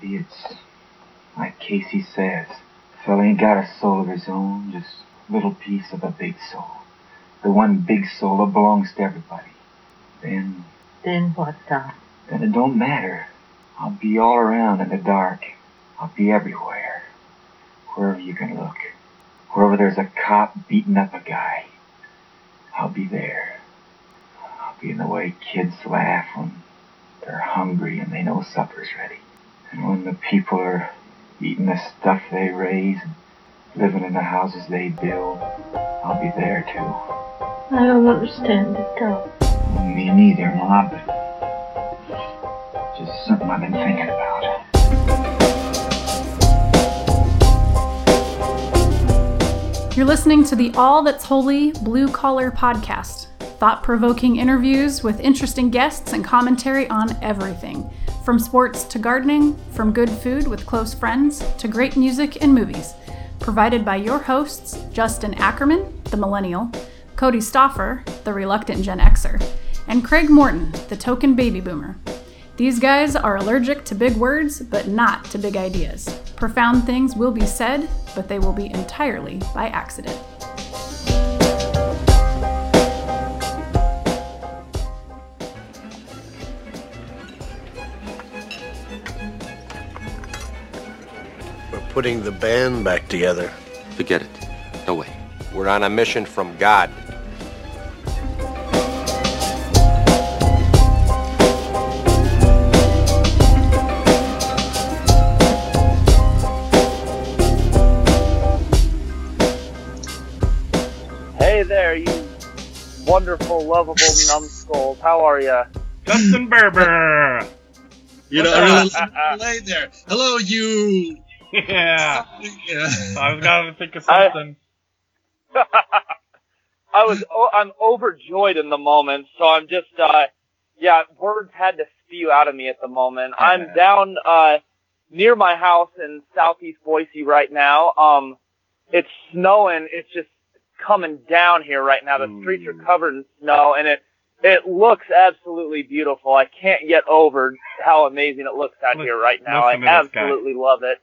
maybe it's like Casy says. Fella ain't got a soul of his own, just a little piece of a big soul. The one big soul that belongs to everybody. Then, Then what, Doc? then it don't matter. I'll be all around in the dark. I'll be everywhere. Wherever you can look. Wherever there's a cop beating up a guy. I'll be there. I'll be in the way kids laugh when they're hungry and they know supper's ready. And when the people are eating the stuff they raise and living in the houses they build, I'll be there too. I don't understand it, Doc. Me neither, Ma, but just something I've been thinking about. You're listening to the All That's Holy Blue Collar podcast. Thought provoking interviews with interesting guests and commentary on everything from sports to gardening, from good food with close friends to great music and movies. Provided by your hosts, Justin Ackerman, the millennial, Cody Stoffer, the reluctant Gen Xer, and Craig Morton, the token baby boomer. These guys are allergic to big words, but not to big ideas. Profound things will be said, but they will be entirely by accident. Putting the band back together. Forget it. No way. We're on a mission from God. Hey there, you wonderful, lovable numbskulls. How are ya? Justin Berber. You know, I really late there. Hello, you. Yeah. Yeah. I was gonna think of something. I was, oh, I'm overjoyed in the moment, so I'm just, uh, yeah, words had to spew out of me at the moment. I'm down, uh, near my house in southeast Boise right now. Um, it's snowing. It's just coming down here right now. The streets are covered in snow and it, it looks absolutely beautiful. I can't get over how amazing it looks out Lis- here right now. I listen to this guy. absolutely love it.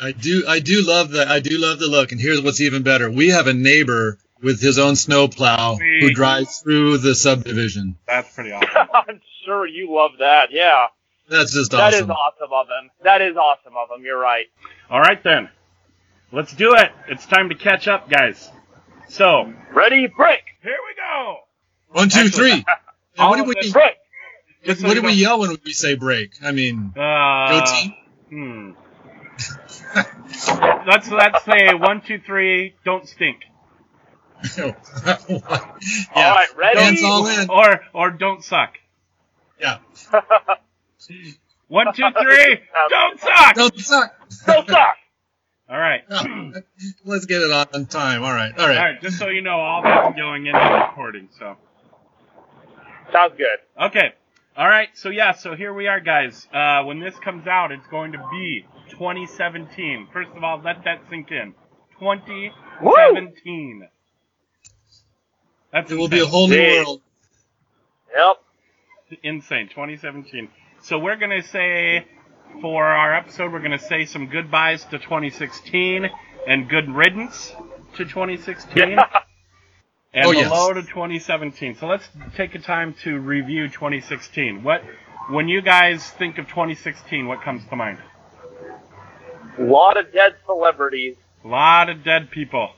I do, I do love the, I do love the look. And here's what's even better: we have a neighbor with his own snowplow who drives through the subdivision. That's pretty awesome. I'm sure you love that. Yeah. That's just awesome. That is awesome. awesome of him. That is awesome of him. You're right. All right then, let's do it. It's time to catch up, guys. So Ready, break. here we go. One, two, Actually, three. And all what do we, Break. Just so what you do we yell when we say break? I mean, Uh, go team. Hmm. let's let's say one, two, three. Don't stink. yeah. All right, ready? Hands all in. Or or don't suck. Yeah. One, two, three. don't suck. Don't suck. Don't suck. All right. Let's get it on on time. All right. All right. All right. Just so you know, all that's going into the recording. So. Sounds good. Okay. All right. So yeah. So here we are, guys. Uh, when this comes out, it's going to be 2017. First of all, let that sink in. 2017. That's It will be a whole new Big. world. Yep. insane. 2017. So we're gonna say for our episode, we're gonna say some goodbyes to 2016 and good riddance to 2016. And Oh, yes. hello to 2017. So let's take a time to review 2016. What, when you guys think of 2016, what comes to mind? A lot of dead celebrities. A lot of dead people.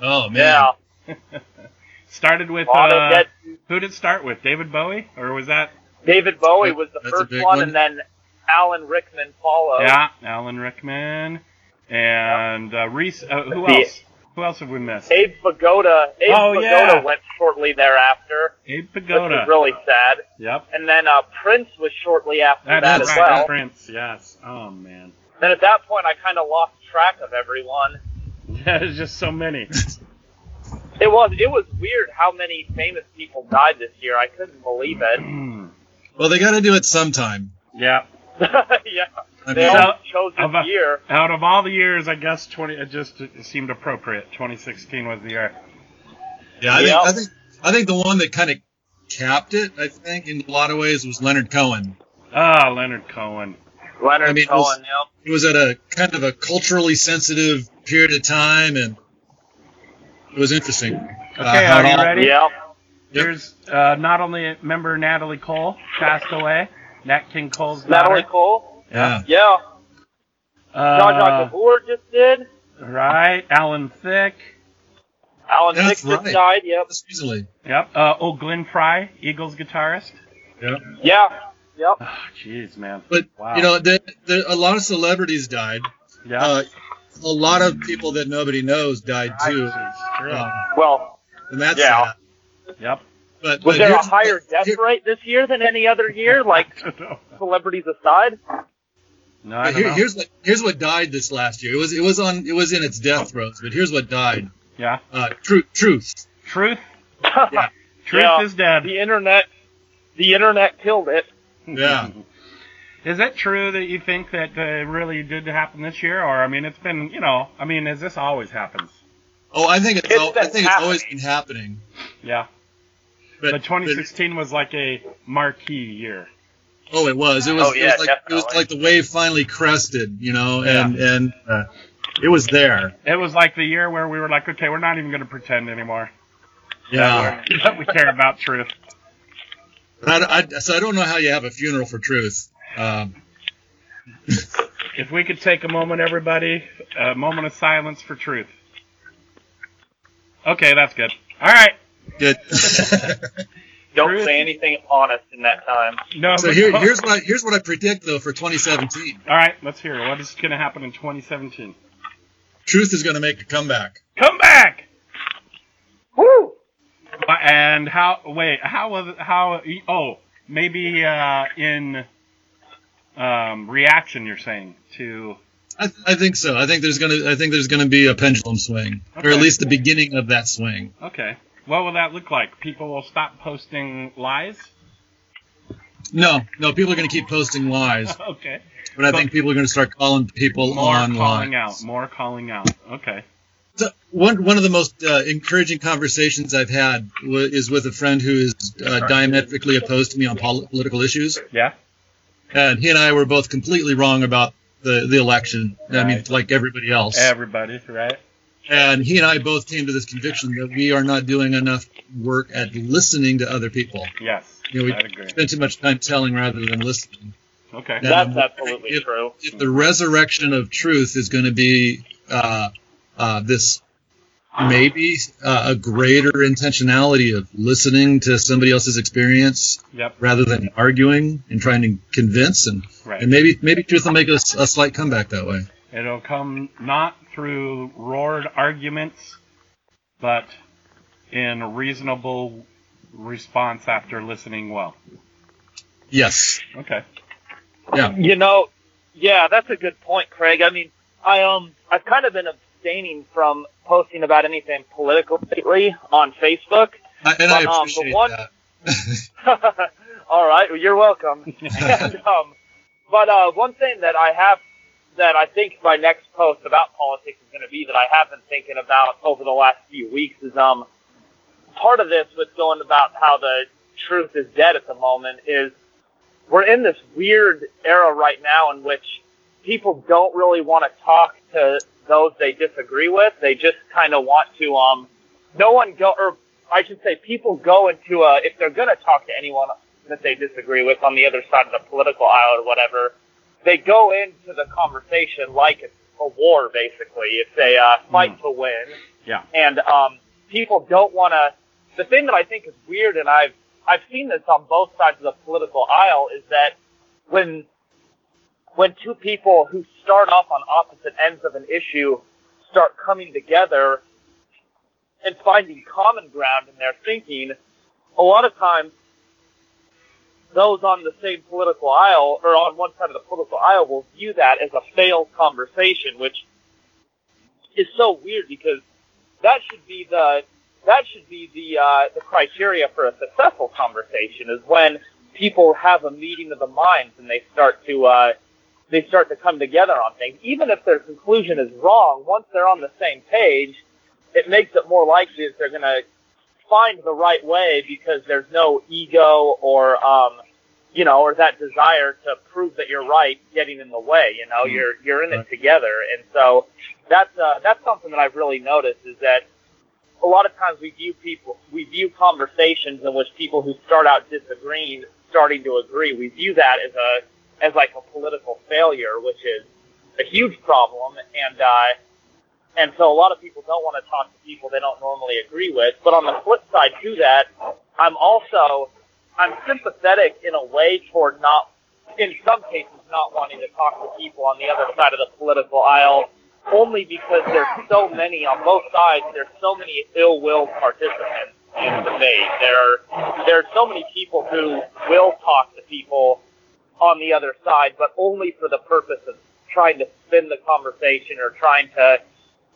Oh man. Yeah. Started with A lot uh, of dead. who did it start with? David Bowie, or was that? David Bowie was the That's first one, one. and then Alan Rickman followed. Yeah, Alan Rickman, and uh, Reese. Uh, who The- else? Who else have we missed? Abe Vigoda. Abe Oh, Vigoda yeah. went shortly thereafter, Abe which Vigoda. was really sad. Yep. And then uh, Prince was shortly after That that, is as right. well. Prince. Yes. Oh man. Then at that point, I kind of lost track of everyone. There's just so many. It was it was weird how many famous people died this year. I couldn't believe it. Well, they got to do it sometime. yeah. yeah, I mean, all chose this Of a- year. Out of all the years, I guess 20. It just it seemed appropriate. 2016 was the year. yeah, I Yeah. think I think I think the one that kind of capped it, I think, in a lot of ways, was Leonard Cohen. Ah, Leonard Cohen. Leonard I mean, it Cohen. was- yep. It was at a kind of a culturally sensitive period of time, and it was interesting. Uh, Okay, how are you all- ready? Yep. Here's uh, not only member Natalie Cole passed away, Nat King Cole's Natalie. Cole. Yeah. Yeah. John Uh, John Gabor just did. right, Alan Thicke. Alan That's Thicke just right. died. Yep. Just easily. Yep. Uh, oh, Glenn Frey, Eagles guitarist. Yeah. Yeah. Yep. Oh, jeez, man. But Wow. you know, the, the, a lot of celebrities died. Yeah. Uh, a lot of people that nobody knows died too. Jeez, true. Um, Well, and that's Yeah. sad. Yep. But, was but there a higher death here- rate this year than any other year? Like celebrities aside. No, I don't here- know. here's what here's what died this last year. It was it was on it was in its death throes. But here's what died. Yeah. Uh, truth. Truth. Truth. Yeah. Truth Yeah. is dead. The internet. The internet killed it. Yeah. Is it true that you think that uh, really did happen this year, or I mean, it's been you know, I mean, as this always happens? Oh, I think it's, It's al- I been think it's always happening. been happening. Yeah. But, But 2016 was like a marquee year. But- oh, it was. It was. Oh, it yeah, was like it was like the wave finally crested. You know, and and uh, it was there. It was like the year where we were like, okay, we're not even going to pretend anymore. Yeah. That, we're- that we care about truth. But I, I, so I don't know how you have a funeral for truth. Um, If we could take a moment, everybody, a moment of silence for truth. Okay, that's good. All right. good. Don't say anything honest in that time. No. so here, here's what I, here's what I predict though for 2017. All right, let's hear it. What is going to happen in 2017? Truth is going to make a comeback. Come back. Woo! And how? Wait, how was it? How? Oh, maybe uh, in um, reaction. You're saying to I, I think so. I think there's gonna I think there's gonna be a pendulum swing, or at least the beginning of that swing. okay. What will that look like? People will stop posting lies. No, no, people are gonna keep posting lies, Okay. but I think people are gonna start calling people online. More on calling lies. out. More calling out. Okay. So one one of the most uh, encouraging conversations I've had w- is with a friend who is uh, diametrically opposed to me on pol- political issues, Yeah. and he and I were both completely wrong about the the election. I mean, like everybody else. Everybody, right? And he and I both came to this conviction that we are not doing enough work at listening to other people. Yes. You know, we I'd agree. spend too much time telling rather than listening. Okay. Yeah. That's absolutely if- true. If the resurrection of truth is going to be uh, uh, this maybe uh, a greater intentionality of listening to somebody else's experience Yep. rather than arguing and trying to convince, and Right. and maybe maybe truth will make us a slight comeback that way. It'll come not through roared arguments, but in reasonable response after listening well. Yes. Okay. Yeah. You know, yeah, that's a good point, Craig. I mean, I um, I've kind of been abstaining from posting about anything political lately on Facebook. I, and I But, um, the appreciate one- that. All right, well, you're welcome. and, um, but uh, one thing that I have that I think my next post about politics is going to be that I have been thinking about over the last few weeks is um part of this with going about how the truth is dead at the moment is we're in this weird era right now in which people don't really want to talk to those they disagree with. They just kind of want to um no one go or I should say people go into a if they're going to talk to anyone that they disagree with on the other side of the political aisle or whatever, they go into the conversation like it's a war basically. It's a uh, fight to win. Yeah. And um people don't want to the thing that I think is weird and I've I've seen this on both sides of the political aisle is that when when two people who start off on opposite ends of an issue start coming together and finding common ground in their thinking, a lot of times those on the same political aisle or on one side of the political aisle will view that as a failed conversation, which is so weird because that should be the that should be the uh, the criteria for a successful conversation is when people have a meeting of the minds and they start to uh, they start to come together on things. Even if their conclusion is wrong, once they're on the same page, it makes it more likely that they're going to find the right way because there's no ego or um, you know, or that desire to prove that you're right getting in the way. You know, you're you're in it together, and so that's uh, that's something that I've really noticed is that a lot of times we view people, we view conversations in which people who start out disagreeing, starting to agree, we view that as a as like a political failure, which is a huge problem, and uh, and so a lot of people don't want to talk to people they don't normally agree with. But on the flip side to that, I'm also I'm sympathetic in a way toward not, in some cases, not wanting to talk to people on the other side of the political aisle, only because there's so many on both sides. There's so many ill-willed participants in the debate. There are there are so many people who will talk to people on the other side, but only for the purpose of trying to spin the conversation or trying to,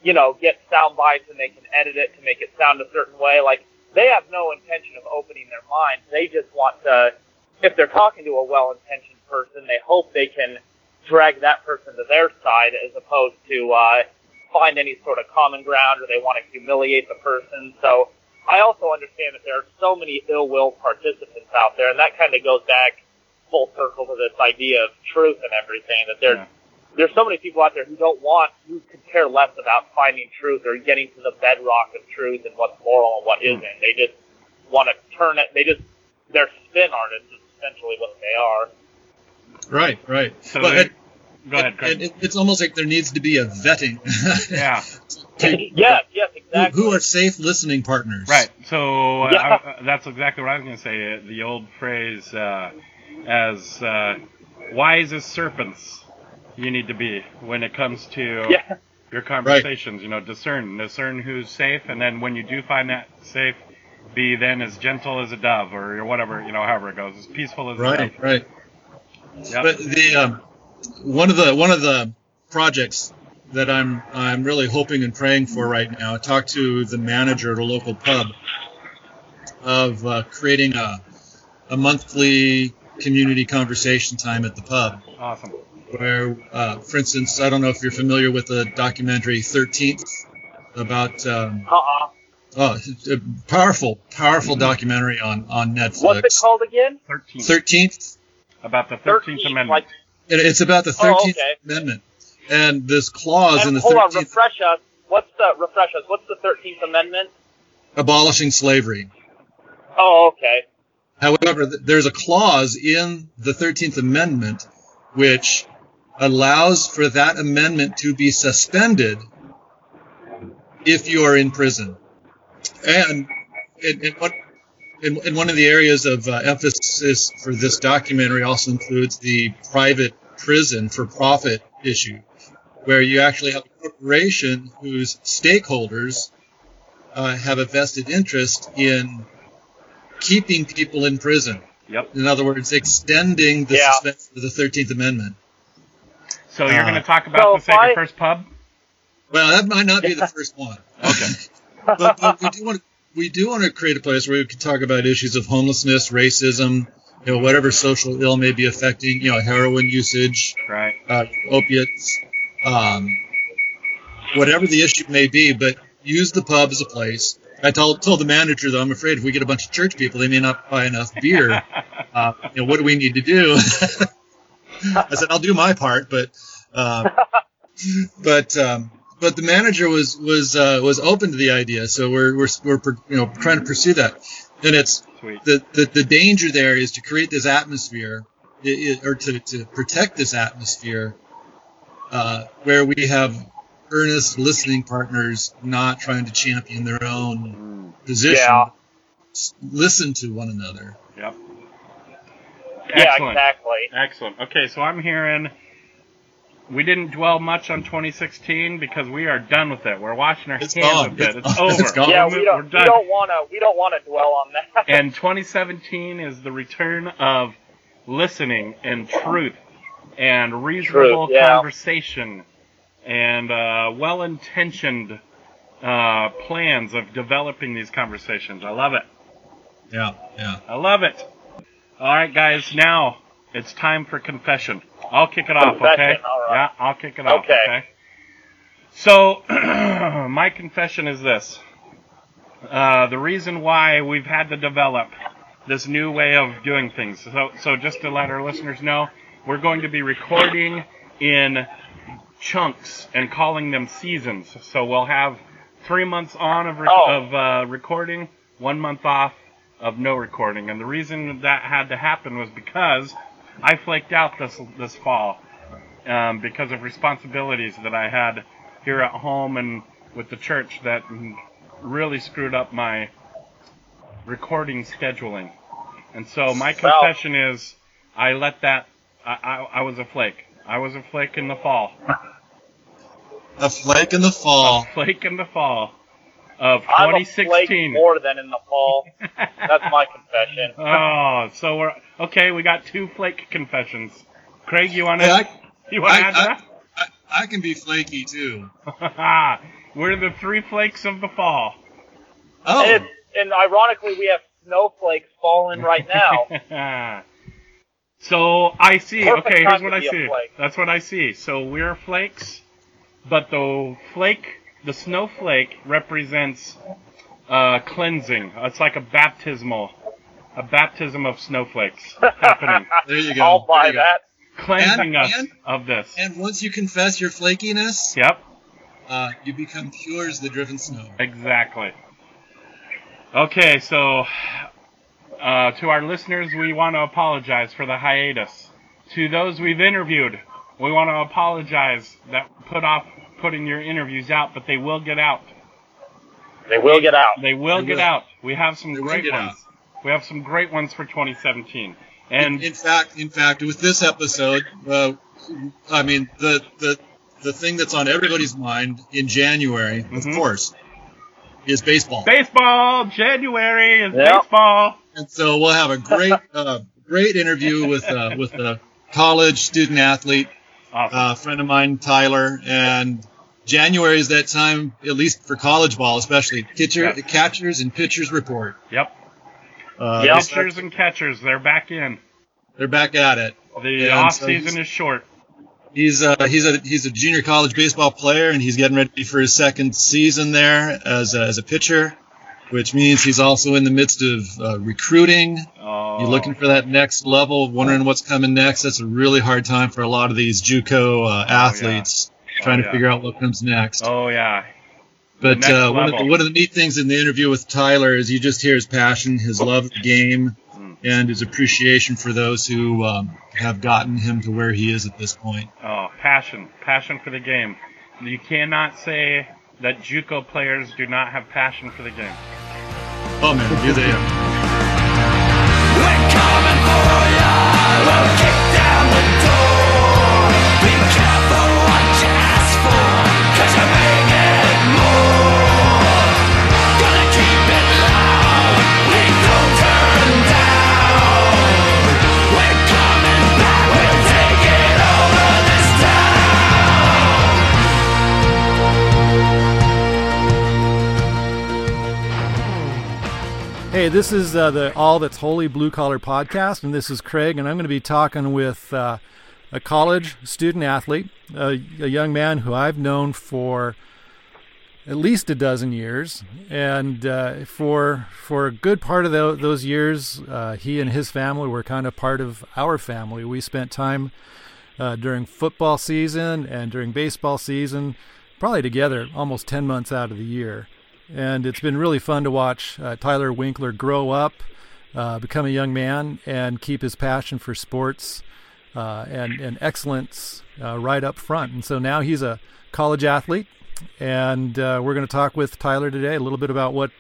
you know, get sound bites and they can edit it to make it sound a certain way. Like they have no intention of opening their minds. They just want to, if they're talking to a well-intentioned person, they hope they can drag that person to their side as opposed to uh, find any sort of common ground or they want to humiliate the person. So I also understand that there are so many ill-willed participants out there, and that kind of goes back full circle to this idea of truth and everything. That there's Yeah. There's so many people out there who don't want, who could care less about finding truth or getting to the bedrock of truth and what's moral and what isn't. They just want to turn it. They just they're spin artists is essentially what they are. Right, right. So But it- Go ahead, and Craig. it, it's almost like there needs to be a vetting. Yeah. To- yes, yes, who, exactly. who are safe listening partners? Right. So uh, Yeah. I, that's exactly what I was going to say. Uh, The old phrase, uh, as uh, wise as serpents, you need to be when it comes to Yeah. your conversations. You know, discern, discern who's safe, and then when you do find that safe, be then as gentle as a dove, or whatever. You know, however it goes, as peaceful as a Right, dove. right. Yep. But the um, one of the one of the projects that I'm I'm really hoping and praying for right now. I talked to the manager at a local pub of uh, creating a a monthly community conversation time at the pub. Awesome. Where, uh, for instance, I don't know if you're familiar with the documentary Thirteenth about um, Uh-uh. oh, a powerful powerful documentary on on Netflix. What's it called again? Thirteenth. Thirteenth About the Thirteenth 13th, Amendment. like- And it's about the Oh, 13th okay. Amendment. And this clause in And the hold on, 13th refresh us. What's the refresh us? What's the Thirteenth Amendment? abolishing slavery. Oh, okay. However, th- there's a clause in the 13th Amendment which allows for that amendment to be suspended if you are in prison. And in, in, what, in, in one of the areas of uh, emphasis for this documentary also includes the private prison for profit issue, where you actually have a corporation whose stakeholders uh, have a vested interest in keeping people in prison. Yep. In other words, extending the Yeah. suspension of the Thirteenth Amendment. So you're Uh, going to talk about so the if Sacred I- First Pub? Well, that might not be the first one. Okay. but, but we do want to, we do want to create a place where we can talk about issues of homelessness, racism, you know, whatever social ill may be affecting, you know, heroin usage, Right. uh, opiates, um, whatever the issue may be. But use the pub as a place. I told told the manager though, I'm afraid if we get a bunch of church people, they may not buy enough beer. uh, you know, what do we need to do? I said I'll do my part, but uh, but um, but the manager was was uh, was open to the idea, so we're we're we're you know trying to pursue that, and it's the the, the danger there is to create this atmosphere i- i- or to, to protect this atmosphere uh, where we have earnest listening partners not trying to champion their own position Yeah. s- listen to one another Yep. Yeah, exactly. Excellent. Okay, so I'm hearing we didn't dwell much on 2016 because we are done with it. We're washing our It's hands gone. of it. It's It's, gone. over. It's gone. Yeah, We're, we don't we're done. don't want to we don't want to dwell on that. and 2017 is the return of listening and truth and reasonable Truth, yeah. conversation and uh, well-intentioned uh, plans of developing these conversations. I love it. yeah yeah I love it. All right, guys. Now it's time for confession. I'll kick it off. Okay. Confession, all right. Yeah, I'll kick it off. Okay. Okay. So my confession is this: uh, the reason why we've had to develop this new way of doing things. So, so just to let our listeners know, we're going to be recording in chunks and calling them seasons. So we'll have three months on of, rec- Oh. of uh, recording, one month off of no recording. And the reason that had to happen was because I flaked out this this fall um, because of responsibilities that I had here at home and with the church that really screwed up my recording scheduling. And so my confession is I let that I, I, I was a flake. I was a flake in the fall. A flake in the fall. A flake in the fall of I'm a flake 2016. more than in the fall. That's my confession. oh, so we're okay. We got two flake confessions. Craig, you want to Hey, I, you want to I, add I, I, I can be flaky too. we're the three flakes of the fall. Oh, And, and ironically, we have snowflakes falling right now. so I see. Perfect okay, here's what I see. flake. That's what I see. So we're flakes, but the flake, the snowflake represents uh, cleansing. It's like a baptismal, a baptism of snowflakes happening, there you go. I'll buy There you go. that. cleansing And- us and- of this. And once you confess your flakiness, Yep. uh, you become pure as the driven snow. Exactly. Okay, so uh, to our listeners, we want to apologize for the hiatus. To those we've interviewed, we want to apologize that put off putting your interviews out, but they will get out. They will get out. They will They get will. out. We have some They great get ones. We have some great ones for 2017. And in fact, in fact, with this episode, uh, I mean the the the thing that's on everybody's mind in January, Mhm. of course, is baseball. baseball, January is Yep. baseball. And so we'll have a great uh, great interview with uh, with a college student athlete, Awesome. uh, friend of mine, Tyler, and. January is that time, at least for college ball, especially pitcher, Yeah. catchers and pitchers report. yep. Uh, Yep. Pitchers and catchers, they're back in. They're back at it. The And off so season is short. He's uh, he's a he's a junior college baseball player, and he's getting ready for his second season there as a, as a pitcher, which means he's also in the midst of uh, recruiting. Oh. You're looking for that next level, wondering what's coming next. That's a really hard time for a lot of these JUCO uh, athletes trying Oh, to yeah. figure out what comes next. Oh yeah. but uh, one, of the, one of the neat things in the interview with Tyler is you just hear his passion, his love of the game, Mm. and his appreciation for those who um, have gotten him to where he is at this point. Oh, passion, passion for the game. You cannot say that JUCO players do not have passion for the game. Oh man, do they ever. Hey, this is uh, the All That's Holy Blue Collar podcast, and this is Craig, and I'm going to be talking with uh, a college student athlete, a, a young man who I've known for at least a dozen years, and uh, for for a good part of tho- those years, uh, he and his family were kind of part of our family. We spent time uh, during football season and during baseball season, probably together almost 10 months out of the year. And it's been really fun to watch uh, Tyler Winkler grow up, uh, become a young man, and keep his passion for sports uh, and, and excellence uh, right up front. And so now he's a college athlete. And uh, we're going to talk with Tyler today a little bit about what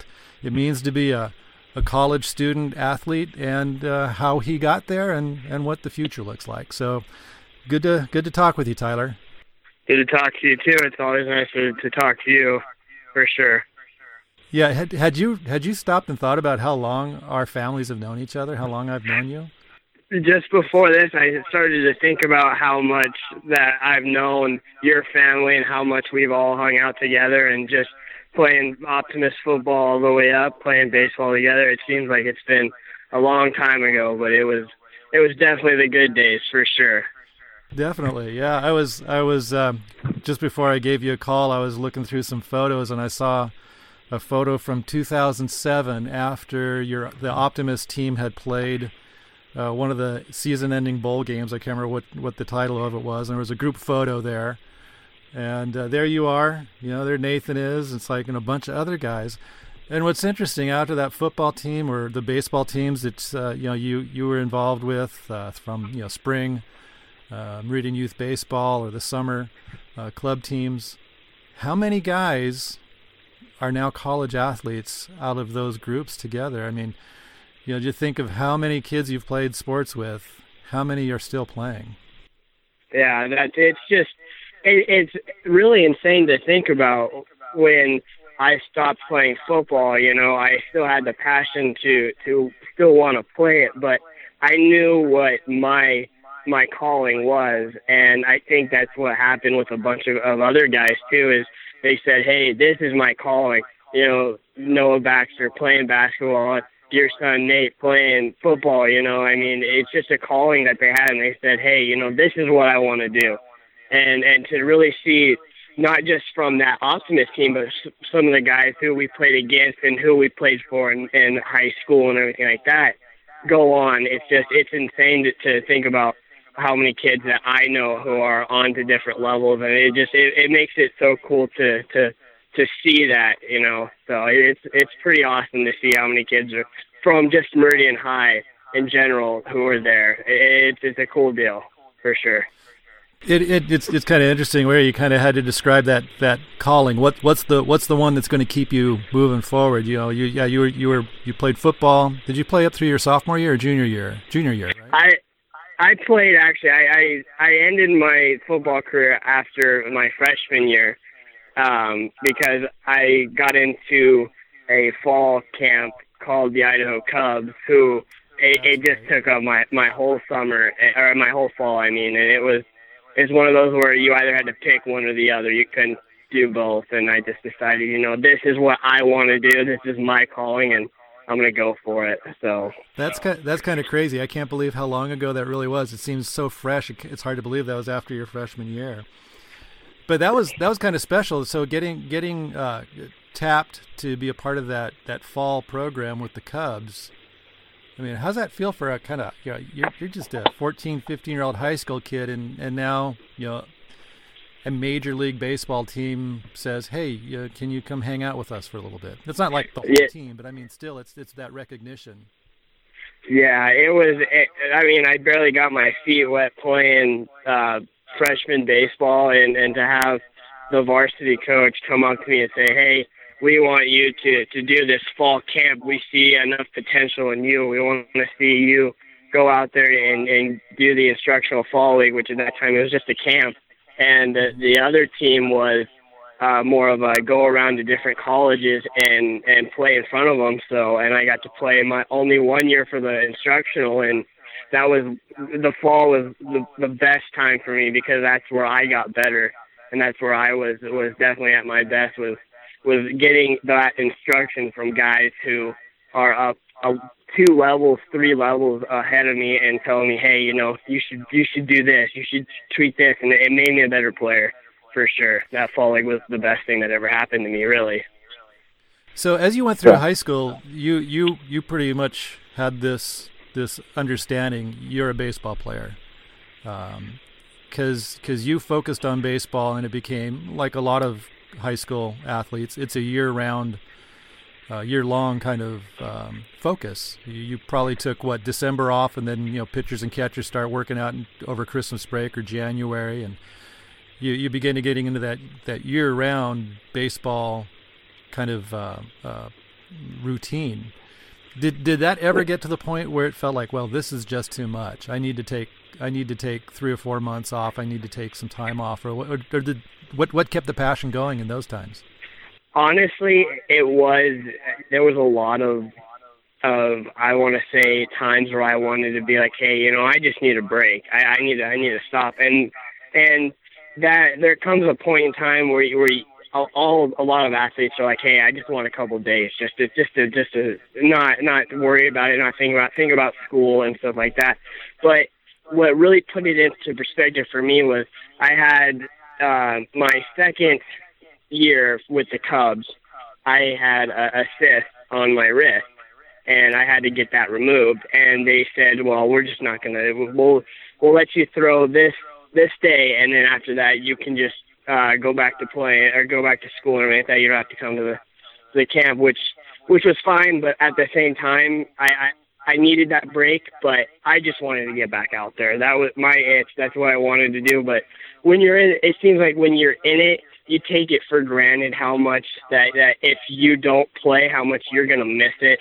it means to be a, a college student athlete and uh, how he got there and, and what the future looks like. So good to good to talk with you, Tyler. Good to talk to you too. It's always nice to, to talk to you, for sure. Yeah, had had you had you stopped and thought about how long our families have known each other? How long I've known you? Just before this, I started to think about how much that I've known your family and how much we've all hung out together and just playing Optimist football all the way up, playing baseball together. It seems like it's been a long time ago, but it was it was definitely the good days for sure. Definitely, yeah. I was I was um, just before I gave you a call. I was looking through some photos and I saw a photo from 2007 after your the Optimist team had played uh, one of the season-ending bowl games. I can't remember what what the title of it was, and there was a group photo there. And uh, there you are. You know, there Nathan is. It's like and a bunch of other guys. And what's interesting after that football team or the baseball teams that uh, you know you you were involved with uh, from you know spring uh, Meridian Youth Baseball or the summer uh, club teams, how many guys are now college athletes out of those groups together? I mean, you know, just think of how many kids you've played sports with. How many are still playing? Yeah, that it's just it, it's really insane to think about when I stopped playing football. You know, I still had the passion to to still want to play it, but I knew what my my calling was, and I think that's what happened with a bunch of, of other guys too. Is they said, "Hey, this is my calling." You know, Noah Baxter playing basketball, your son Nate playing football. You know, I mean, it's just a calling that they had, and they said, "Hey, you know, this is what I want to do," and and to really see not just from that Optimist team, but some of the guys who we played against and who we played for in, in high school and everything like that go on. It's just it's insane to, to think about how many kids that I know who are on to different levels, and it just it, it makes it so cool to to to see that, you know. So it's it's pretty awesome to see how many kids are from just Meridian High in general who are there. It's it's a cool deal for sure. It, it it's it's kind of interesting where you kind of had to describe that that calling. What what's the what's the one that's going to keep you moving forward? You know, you yeah you were you were you played football. Did you play up through your sophomore year or junior year? Junior year, right? I I played actually. I, I I ended my football career after my freshman year um, because I got into a fall camp called the Idaho Cubs, who it, it just took up my my whole summer or my whole fall. I mean, and it was it's one of those where you either had to pick one or the other. You couldn't do both, and I just decided, you know, this is what I want to do. This is my calling, and I'm gonna go for it. So that's kind that's kind of crazy. I can't believe how long ago that really was. It seems so fresh. It's hard to believe that was after your freshman year. But that was that was kind of special. So getting getting uh, tapped to be a part of that that fall program with the Cubs. I mean, how's that feel for a kind of you know you're you're just a 14, 15 year old high school kid, and and now you know a major league baseball team says, "Hey, uh, can you come hang out with us for a little bit?" It's not like the whole yeah. team, but I mean, still, it's it's that recognition. Yeah, it was. It, I mean, I barely got my feet wet playing uh, freshman baseball, and and to have the varsity coach come up to me and say, "Hey, we want you to to do this fall camp. We see enough potential in you. We want to see you." Go out there and, and do the instructional fall league, which at that time it was just a camp and the, the other team was uh, more of a go around to different colleges and and play in front of them. So and I got to play my only one year for the instructional, and that was the fall was the, the best time for me because that's where I got better, and that's where I was was definitely at my best was was getting that instruction from guys who are up a, two levels, three levels ahead of me and telling me, hey, you know, you should you should do this, you should tweak this, and it made me a better player for sure. That fall league was the best thing that ever happened to me, really. So as you went through yeah. high school, you you you pretty much had this this understanding you're a baseball player, because um, because you focused on baseball and it became like a lot of high school athletes. It's a year round uh, year long kind of um, focus. You, you, probably took what December off, and then you know pitchers and catchers start working out in, over Christmas break or January, and you you begin to getting into that that year round baseball kind of uh, uh, routine. Did did that ever get to the point where it felt like, well, this is just too much? I need to take I need to take three or four months off. I need to take some time off, or, or, or did what what kept the passion going in those times? Honestly, it was there was a lot of of I want to say times where I wanted to be like, hey, you know, I just need a break. I, I need to I need to stop. And and that there comes a point in time where you, where you, all a lot of athletes are like, hey, I just want a couple days just to just to just to not not worry about it, not think about think about school and stuff like that. But what really put it into perspective for me was I had uh, my second year with the Cubs, I had a, a cyst on my wrist, and I had to get that removed. And they said, well, we're just not gonna. We'll we'll let you throw this this day, and then after that, you can just uh, go back to play or go back to school and like that. You don't have to come to the the camp, which which was fine. But at the same time, I, I I needed that break, but I just wanted to get back out there. That was my itch. That's what I wanted to do. But when you're in, it seems like when you're in it, you take it for granted how much that that if you don't play, how much you're gonna miss it,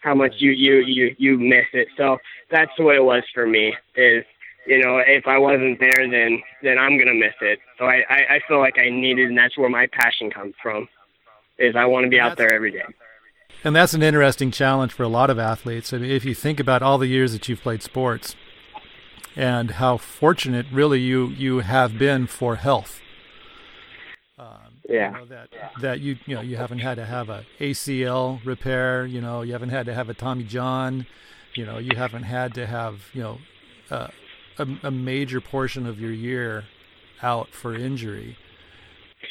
how much you you you you miss it. So that's what it was for me. Is you know if I wasn't there, then then I'm gonna miss it. So I I, I feel like I needed, and that's where my passion comes from. Is I want to be out there every day. And that's an interesting challenge for a lot of athletes. I mean, if you think about all the years that you've played sports and how fortunate really you, you have been for health. Yeah. You know, that, that you, you know, you haven't had to have a ACL repair, you know, you haven't had to have a Tommy John, you know, you haven't had to have, you know, uh, a, a major portion of your year out for injury.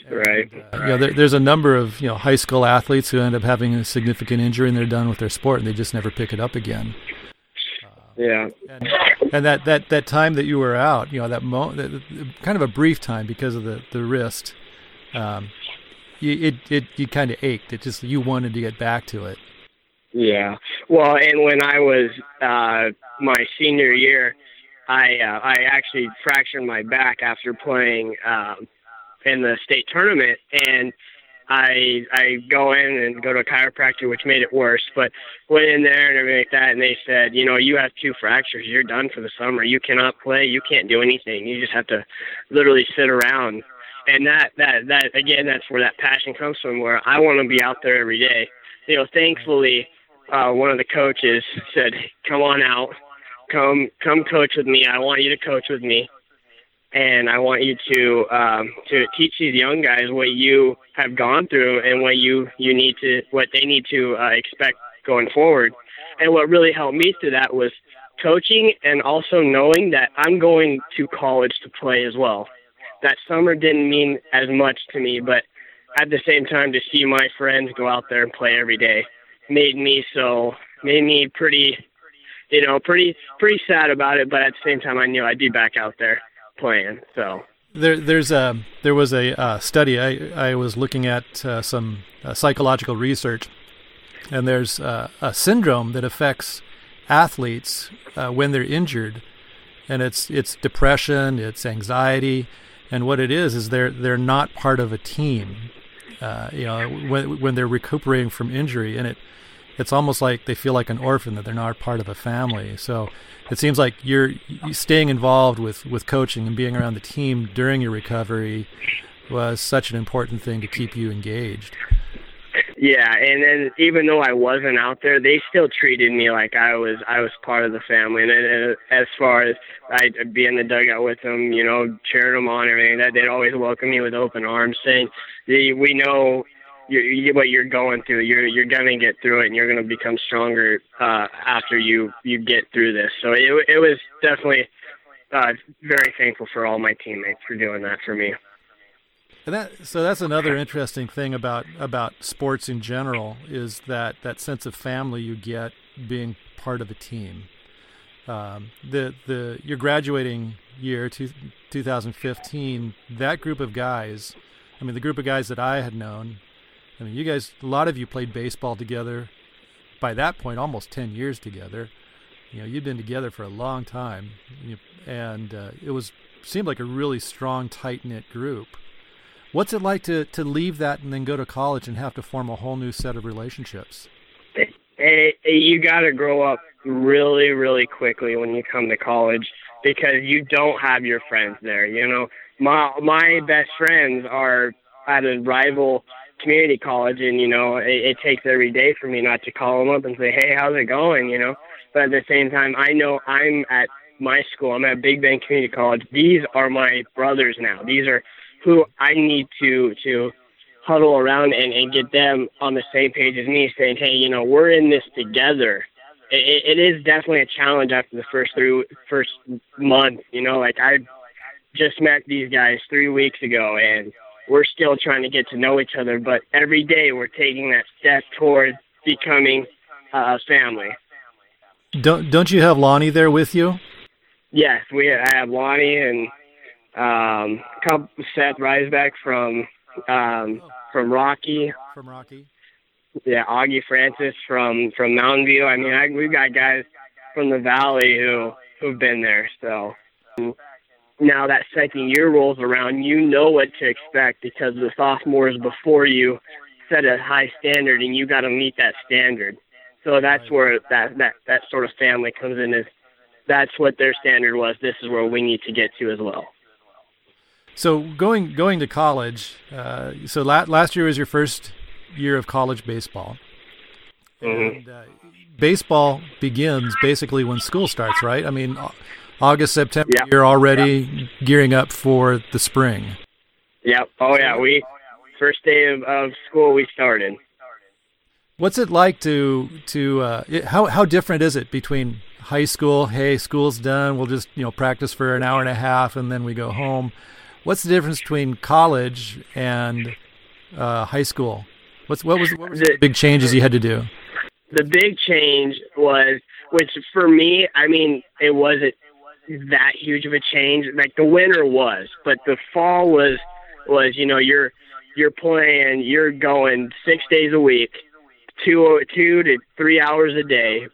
Right. And, uh, you know, there, there's a number of you know high school athletes who end up having a significant injury and they're done with their sport and they just never pick it up again. Yeah. And, and that, that, that time that you were out, you know, that mo- that, kind of a brief time because of the, the wrist, um, you, it, it, you kind of ached. It just, you wanted to get back to it. Yeah. Well, and when I was, uh, my senior year, I, uh, I actually fractured my back after playing, um, in the state tournament and I I go in and go to a chiropractor which made it worse, but went in there and everything like that and they said, you know, you have two fractures, you're done for the summer. You cannot play, you can't do anything. You just have to literally sit around. And that that that again that's where that passion comes from where I want to be out there every day. You know, thankfully uh one of the coaches said, "Come on out. Come come coach with me. I want you to coach with me." and I want you to um, to teach these young guys what you have gone through and what you you need to what they need to uh, expect going forward. And what really helped me through that was coaching and also knowing that I'm going to college to play as well. That summer didn't mean as much to me, but at the same time to see my friends go out there and play every day made me so made me pretty you know pretty pretty sad about it but at the same time I knew I'd be back out there playing. So there, there's a there was a uh, study I I was looking at uh, some uh, psychological research, and there's uh, a syndrome that affects athletes uh, when they're injured, and it's it's depression, it's anxiety, and what it is is they're they're not part of a team. Uh, you know when when they're recuperating from injury, and it it's almost like they feel like an orphan that they're not part of a family. So it seems like you're staying involved with, with coaching and being around the team during your recovery was such an important thing to keep you engaged. Yeah, and then even though I wasn't out there, they still treated me like I was I was part of the family. And, and as far as I'd be in the dugout with them, you know, cheering them on, and everything that they'd always welcome me with open arms, saying, "We know you, you, what you're going through. You're you're gonna get through it, and you're gonna become stronger uh, after you you get through this. So it it was definitely uh, very thankful for all my teammates for doing that for me. And that so that's another interesting thing about about sports in general is that that sense of family you get being part of a team. Um, the the your graduating year two, 2015 that group of guys I mean the group of guys that I had known I mean, you guys, a lot of you played baseball together. By that point, almost ten years together. You know, you'd been together for a long time, and uh, it was seemed like a really strong, tight knit group. What's it like to to leave that and then go to college and have to form a whole new set of relationships? Hey, you got to grow up really, really quickly when you come to college because you don't have your friends there. You know, my my best friends are at a rival community college, and you know, it, it takes every day for me not to call them up and say, "Hey, how's it going?" You know, but at the same time, I know I'm at my school. I'm at Big Bend Community College. These are my brothers now. These are who I need to to huddle around and, and get them on the same page as me, saying, "Hey, you know, we're in this together." It, it is definitely a challenge after the first three first month. You know, like I just met these guys three weeks ago, and we're still trying to get to know each other, but every day we're taking that step towards becoming a family. Don't don't you have Lonnie there with you? Yes, we I have Lonnie and um, couple Seth Reisbeck from um, from Rocky. From Rocky. Yeah, Augie Francis from from Mountain View. I mean, I, we've got guys from the valley who who've been there. So now that second year rolls around, you know what to expect because the sophomores before you set a high standard, and you got to meet that standard. So that's where that that that sort of family comes in. Is that's what their standard was. This is where we need to get to as well. So going going to college. Uh, so la- last year was your first year of college baseball. Mm-hmm. And, uh, baseball begins basically when school starts, right? I mean, August, September. Yep. You're already yep. gearing up for the spring. Yep. Oh yeah. We first day of, of school we started. What's it like to to uh, it, how how different is it between high school? Hey, school's done. We'll just you know practice for an hour and a half and then we go home. What's the difference between college and uh, high school? What's what was what was the, the big changes you had to do? The big change was, which for me, I mean, it wasn't that huge of a change. Like the winter was, but the fall was was you know you're you're playing, you're going six days a week, two two to three hours a day,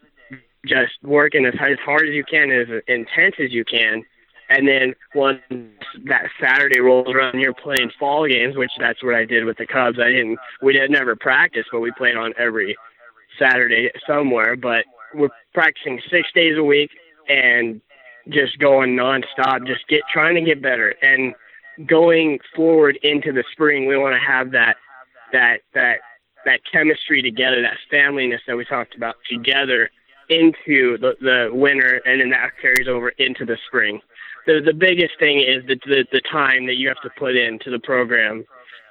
just working as as hard as you can, as intense as you can, and then once that Saturday rolls around, you're playing fall games, which that's what I did with the Cubs. I didn't, we did never practice, but we played on every Saturday somewhere. But we're practicing six days a week and just going nonstop, just get trying to get better. And going forward into the spring, we want to have that that that that chemistry together, that familyness that we talked about together into the, the winter, and then that carries over into the spring the the biggest thing is the, the the time that you have to put into the program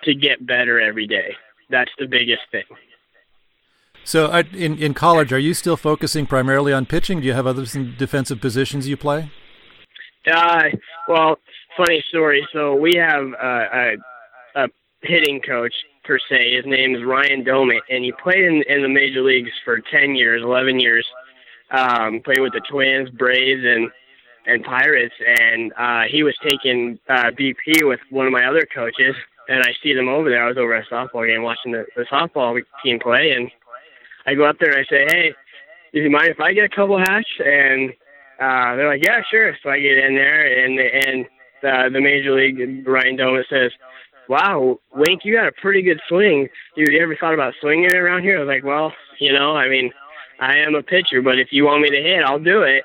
to get better every day. That's the biggest thing. So, uh, in in college, are you still focusing primarily on pitching? Do you have other defensive positions you play? Uh, well, funny story. So we have uh, a a hitting coach per se. His name is Ryan Doumit, and he played in in the major leagues for ten years, eleven years. Um, played with the Twins, Braves, and and Pirates, and uh, he was taking uh, BP with one of my other coaches, and I see them over there. I was over at a softball game watching the, the softball team play, and I go up there and I say, "Hey, do you mind if I get a couple hats?" And uh, they're like, "Yeah, sure." So I get in there, and and uh, the major league Ryan Doumit says, "Wow, Wink, you got a pretty good swing. You, ever thought about swinging around here?" I was like, "Well, you know, I mean." I am a pitcher, but if you want me to hit, I'll do it.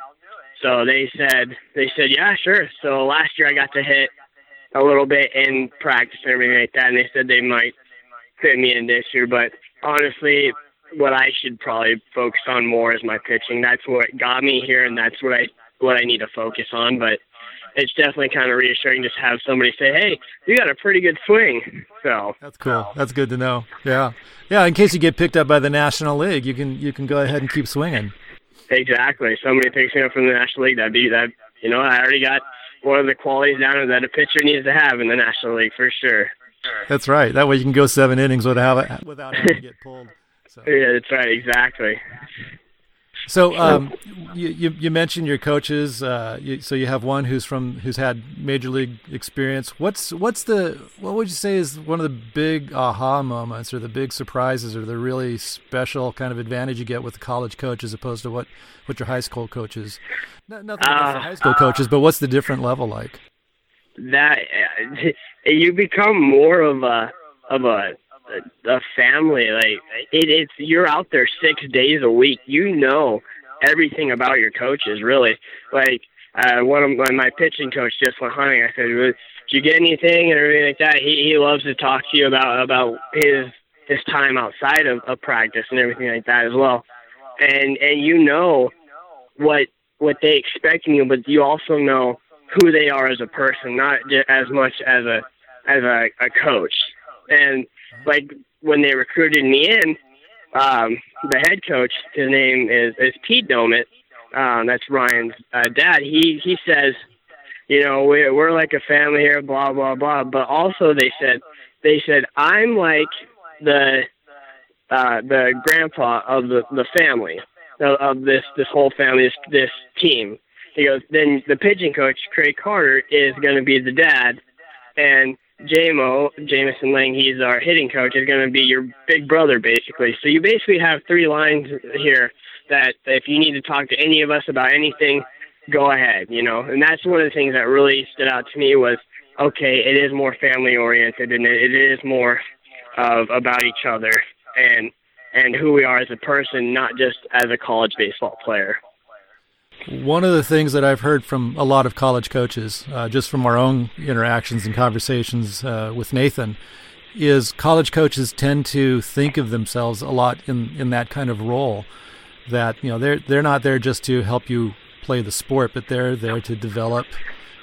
So they said they said yeah sure. So last year I got to hit a little bit in practice and everything like that, and they said they might fit me in this year. But honestly, what I should probably focus on more is my pitching. That's what got me here, and that's what I what I need to focus on. But it's definitely kind of reassuring just have somebody say, "Hey, you got a pretty good swing." So that's cool. That's good to know. Yeah, yeah. In case you get picked up by the National League, you can you can go ahead and keep swinging. Exactly. Somebody picks me up from the National League. That'd be that. You know, I already got one of the qualities down that a pitcher needs to have in the National League for sure. That's right. That way you can go seven innings without without having to get pulled. So. yeah, that's right. Exactly. So um, you, you, you mentioned your coaches. Uh, you, so you have one who's from who's had major league experience. What's what's the what would you say is one of the big aha moments or the big surprises or the really special kind of advantage you get with the college coach as opposed to what what your high school coaches? Not, nothing against the high school uh, coaches, but what's the different level like? That you become more of a of a a family. Like it, it's you're out there six days a week. You know everything about your coaches. Really, like uh, one of my, my pitching coach just went hunting. I said, "Did you get anything?" and everything like that. He he loves to talk to you about about his his time outside of, of practice and everything like that as well. And and you know what what they expect from you, but you also know who they are as a person, not as much as a as a, a coach. And like when they recruited me in, um, the head coach, his name is, is Pete Doumit. Um, that's Ryan's uh, dad. He he says you know, we're we're like a family here, blah blah blah. But also they said they said I'm like the uh the grandpa of the the family of, of this this whole family this this team. He goes, then the pitching coach Craig Carter is going to be the dad, and JMO Jameson Lang, he's our hitting coach, is going to be your big brother basically. So you basically have three lines here that if you need to talk to any of us about anything, go ahead, you know. And that's one of the things that really stood out to me was okay, it is more family oriented and it is more of about each other and and who we are as a person, not just as a college baseball player. One of the things that I've heard from a lot of college coaches, uh, just from our own interactions and conversations uh, with Nathan, is college coaches tend to think of themselves a lot in, in that kind of role. That you know they're they're not there just to help you play the sport, but they're there to develop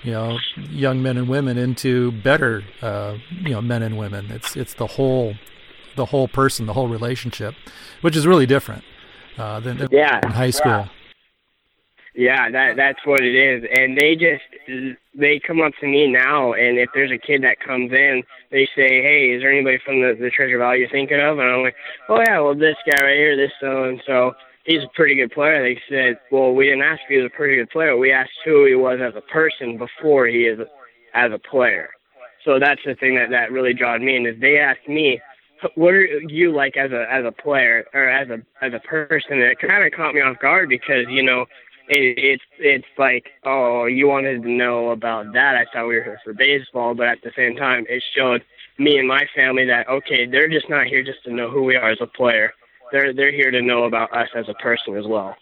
you know young men and women into better uh, you know men and women. It's it's the whole the whole person, the whole relationship, which is really different uh, than, than yeah, in high school. Yeah. Yeah, that that's what it is. And they just they come up to me now and if there's a kid that comes in, they say, Hey, is there anybody from the, the Treasure Valley you're thinking of? And I'm like, Oh yeah, well this guy right here, this so and so he's a pretty good player. They said, Well, we didn't ask if he was a pretty good player. We asked who he was as a person before he is as a player. So that's the thing that, that really drawed me in is they asked me, what are you like as a as a player or as a as a person? And it kind of caught me off guard because you know it, it's it's like oh you wanted to know about that. I thought we were here for baseball but at the same time it showed me and my family that okay they're just not here just to know who we are as a player. They're they're here to know about us as a person as well.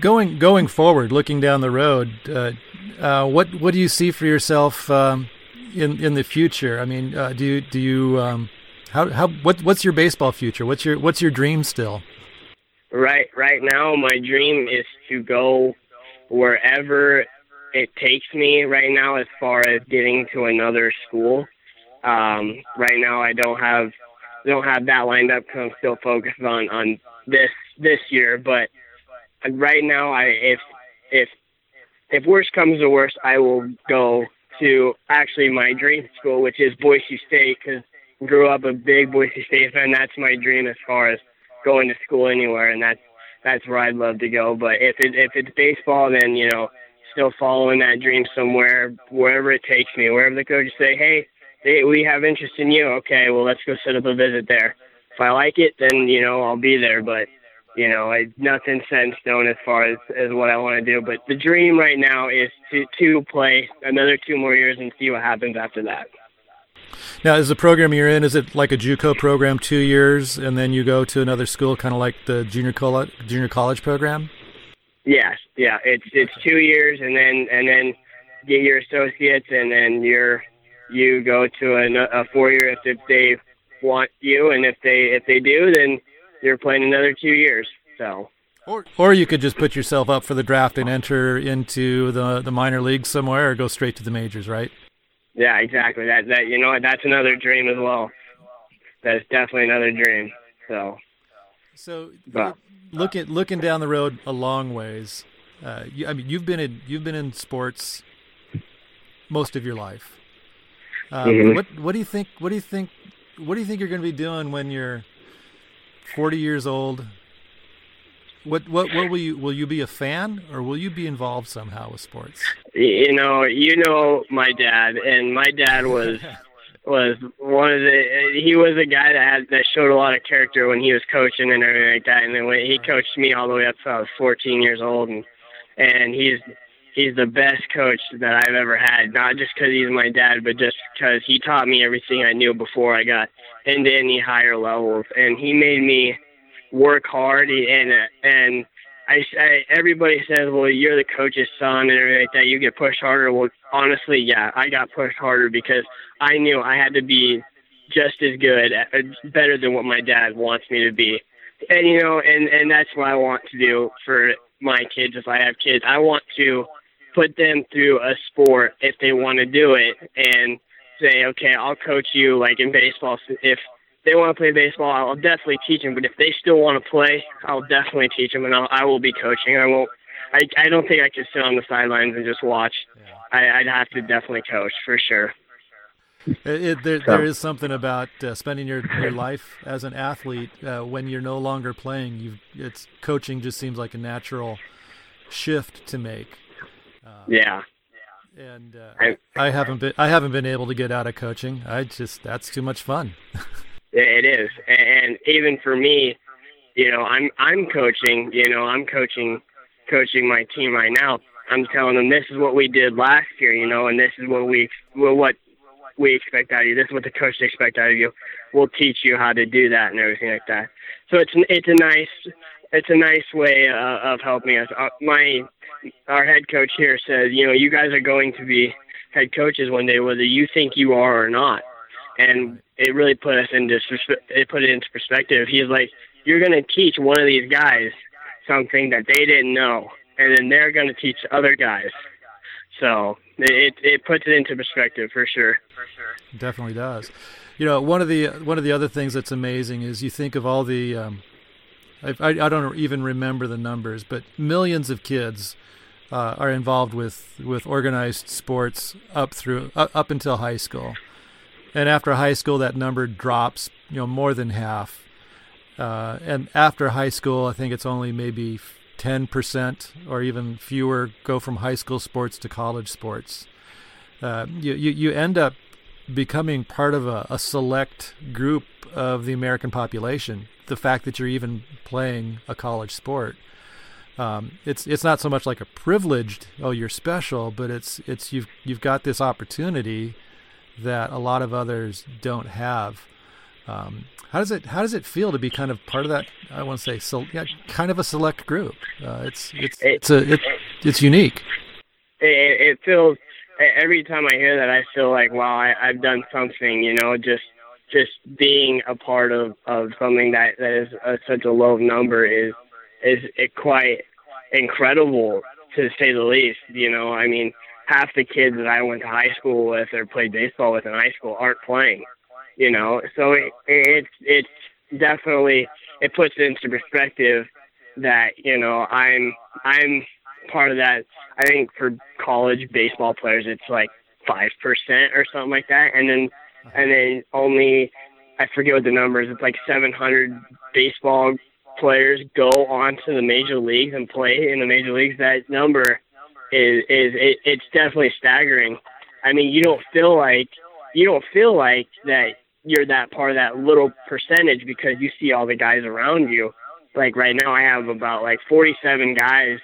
Going going forward looking down the road uh, uh, what what do you see for yourself um, in in the future? I mean uh, do you do you um, how how what what's your baseball future? What's your what's your dream still right right now my dream is to go wherever it takes me. Right now as far as getting to another school um right now i don't have don't have that lined up because i'm still focused on on this this year. But right now i if if if worst comes to worst i will go to actually my dream school which is boise state because grew up a big boise state fan. That's my dream as far as going to school anywhere, and that's that's where I'd love to go. But if it if it's baseball, then you know, still following that dream somewhere, wherever it takes me, wherever the coaches say, hey, they, we have interest in you. Okay, well let's go set up a visit there. If I like it, then you know I'll be there. But you know, I, nothing set in stone as far as as what I want to do. But the dream right now is to to play another two more years and see what happens after that. Now, is the program you're in, is it like a JUCO program, two years, and then you go to another school, kind of like the junior college, junior college program? Yes, yeah, it's it's two years, and then and then get your associates, and then you're you go to a, a four year if, if they want you, and if they if they do, then you're playing another two years. So. Or, or you could just put yourself up for the draft and enter into the the minor leagues somewhere, or go straight to the majors, right? Yeah, exactly. That that you know that's another dream as well. That's definitely another dream. So. So but. look at looking down the road a long ways. Uh, you, I mean, you've been in you've been in sports most of your life. Um, mm-hmm. What what do you think? What do you think? What do you think you're going to be doing when you're 40 years old? What what what will you will you be a fan or will you be involved somehow with sports? You know, you know my dad, and my dad was was one of the he was a guy that had that showed a lot of character when he was coaching and everything like that. And then when he coached me all the way up to I was 14 years old, and and he's he's the best coach that I've ever had. Not just because he's my dad, but just because he taught me everything I knew before I got into any higher levels, and he made me work hard and and I, I everybody says, well, you're the coach's son and everything like that. You get pushed harder. Well, honestly, yeah, I got pushed harder because I knew I had to be just as good, uh, better than what my dad wants me to be. And you know, and and that's what I want to do for my kids if I have kids. I want to put them through a sport if they want to do it and say, okay, I'll coach you like in baseball if they want to play baseball, I'll definitely teach them. But if they still want to play, I'll definitely teach them, and I'll, I will be coaching. I won't I I don't think I could sit on the sidelines and just watch. I, I'd have to definitely coach for sure. It, it, there, So- there is something about uh, spending your, your life as an athlete uh, when you're no longer playing. You, it's coaching just seems like a natural shift to make. Yeah. And uh, I- I haven't been I haven't been able to get out of coaching. I just that's too much fun. It is, and even for me, you know, I'm I'm coaching. You know, I'm coaching coaching my team right now. I'm telling them this is what we did last year. You know, and this is what we well what we expect out of you. This is what the coach expect out of you. We'll teach you how to do that and everything like that. So it's it's a nice it's a nice way uh, of helping us. Uh, my our head coach here says, you know, you guys are going to be head coaches one day, whether you think you are or not and it really put us into it put it into perspective. He's like, you're going to teach one of these guys something that they didn't know, and then they're going to teach other guys. So it it puts it into perspective for sure. For sure, Definitely does. You know, one of the one of the other things that's amazing is you think of all the. Um, I, I, don't even remember the numbers, but millions of kids uh, are involved with with organized sports up through up until high school, and after high school that number drops. You know, more than half. Uh, and after high school, I think it's only maybe ten percent or even fewer go from high school sports to college sports. Uh, you, you you end up becoming part of a, a select group of the American population. The fact that you're even playing a college sport, um, it's it's not so much like a privileged oh you're special, but it's it's you've you've got this opportunity that a lot of others don't have. Um, how does it how does it feel to be kind of part of that? I want to say so yeah, kind of a select group. Uh, it's it's it's a it's it's unique. It, it, feels every time I hear that, I feel like wow, I, I've done something. You know, just just being a part of of something that that is uh, such a low number is is it quite incredible to say the least. You know, I mean, half the kids that I went to high school with or played baseball with in high school aren't playing. You know, so it, it's it's definitely it puts it into perspective that you know I'm I'm part of that. I think for college baseball players, it's like five percent or something like that, and then and then only I forget what the number is. It's like 700 baseball players go on to the major leagues and play in the major leagues. That number is is it, it's definitely staggering. I mean, you don't feel like you don't feel like that you're that part of that little percentage because you see all the guys around you. Like right now, I have about like 47 guys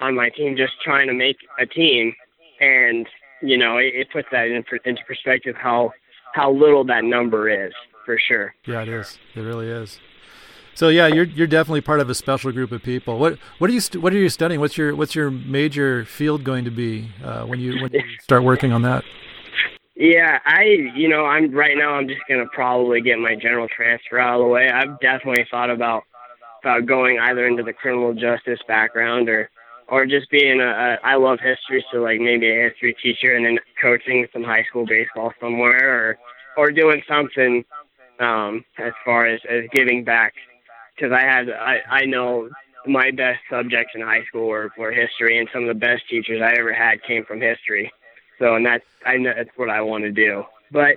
on my team just trying to make a team, and you know it, it puts that in, into perspective how how little that number is for sure. Yeah, it is. It really is. So yeah, you're you're definitely part of a special group of people. What what are you st- what are you studying? What's your what's your major field going to be uh, when you when you start working on that? Yeah, I you know I'm right now I'm just gonna probably get my general transfer out of the way. I've definitely thought about about going either into the criminal justice background or or just being a, a I love history, so like maybe a history teacher and then coaching some high school baseball somewhere or or doing something um as far as as giving back because I had I I know my best subjects in high school were, were history and some of the best teachers I ever had came from history. So and that's I know that's what I want to do. But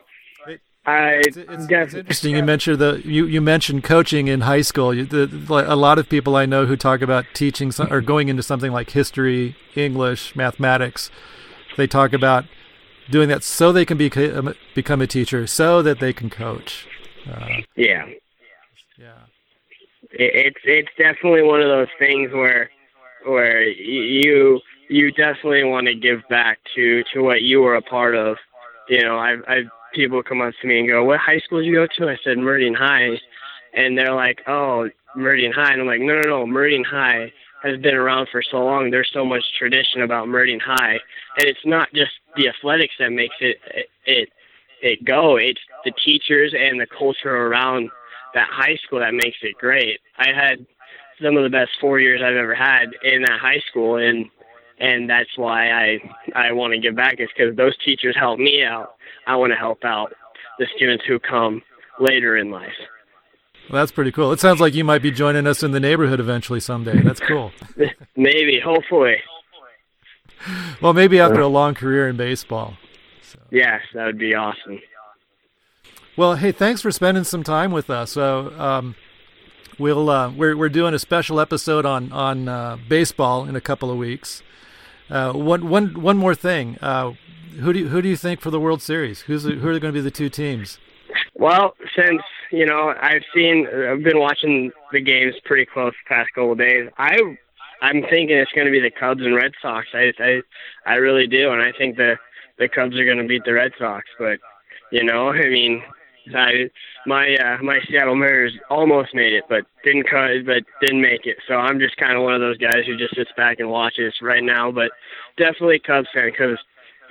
I it's, it's, it's interesting. You mentioned the you, you mentioned coaching in high school. You, the, like a lot of people I know who talk about teaching some, or going into something like history, English, mathematics. They talk about doing that so they can be, become a teacher, so that they can coach. Uh, yeah, yeah. It, it's it's definitely one of those things where where you you definitely want to give back to to what you were a part of. You know, I've I've people come up to me and go, "What high school did you go to?" I said Meridian High, and they're like, "Oh, Meridian High," and I'm like, "No, no, no, Meridian High has been around for so long. There's so much tradition about Meridian High, and it's not just the athletics that makes it it it go. It's the teachers and the culture around that high school that makes it great. I had some of the best four years I've ever had in that high school, and and that's why I I want to give back is because those teachers helped me out. I want to help out the students who come later in life. Well, that's pretty cool. It sounds like you might be joining us in the neighborhood eventually someday. That's cool. Maybe, hopefully. Well, maybe after a long career in baseball. So. Yes, that would be awesome. Well, hey, thanks for spending some time with us. So, um, we'll uh, we're we're doing a special episode on on uh, baseball in a couple of weeks. Uh, one one one more thing. Uh, who do you, who do you think for the World Series? Who's who are going to be the two teams? Well, since you know I've seen, I've been watching the games pretty close the past couple of days. I I'm thinking it's going to be the Cubs and Red Sox. I I I really do, and I think the the Cubs are going to beat the Red Sox. But you know, I mean, I my uh, my Seattle Mariners almost made it, but didn't cut, but didn't make it. So I'm just kind of one of those guys who just sits back and watches right now. But definitely Cubs fan because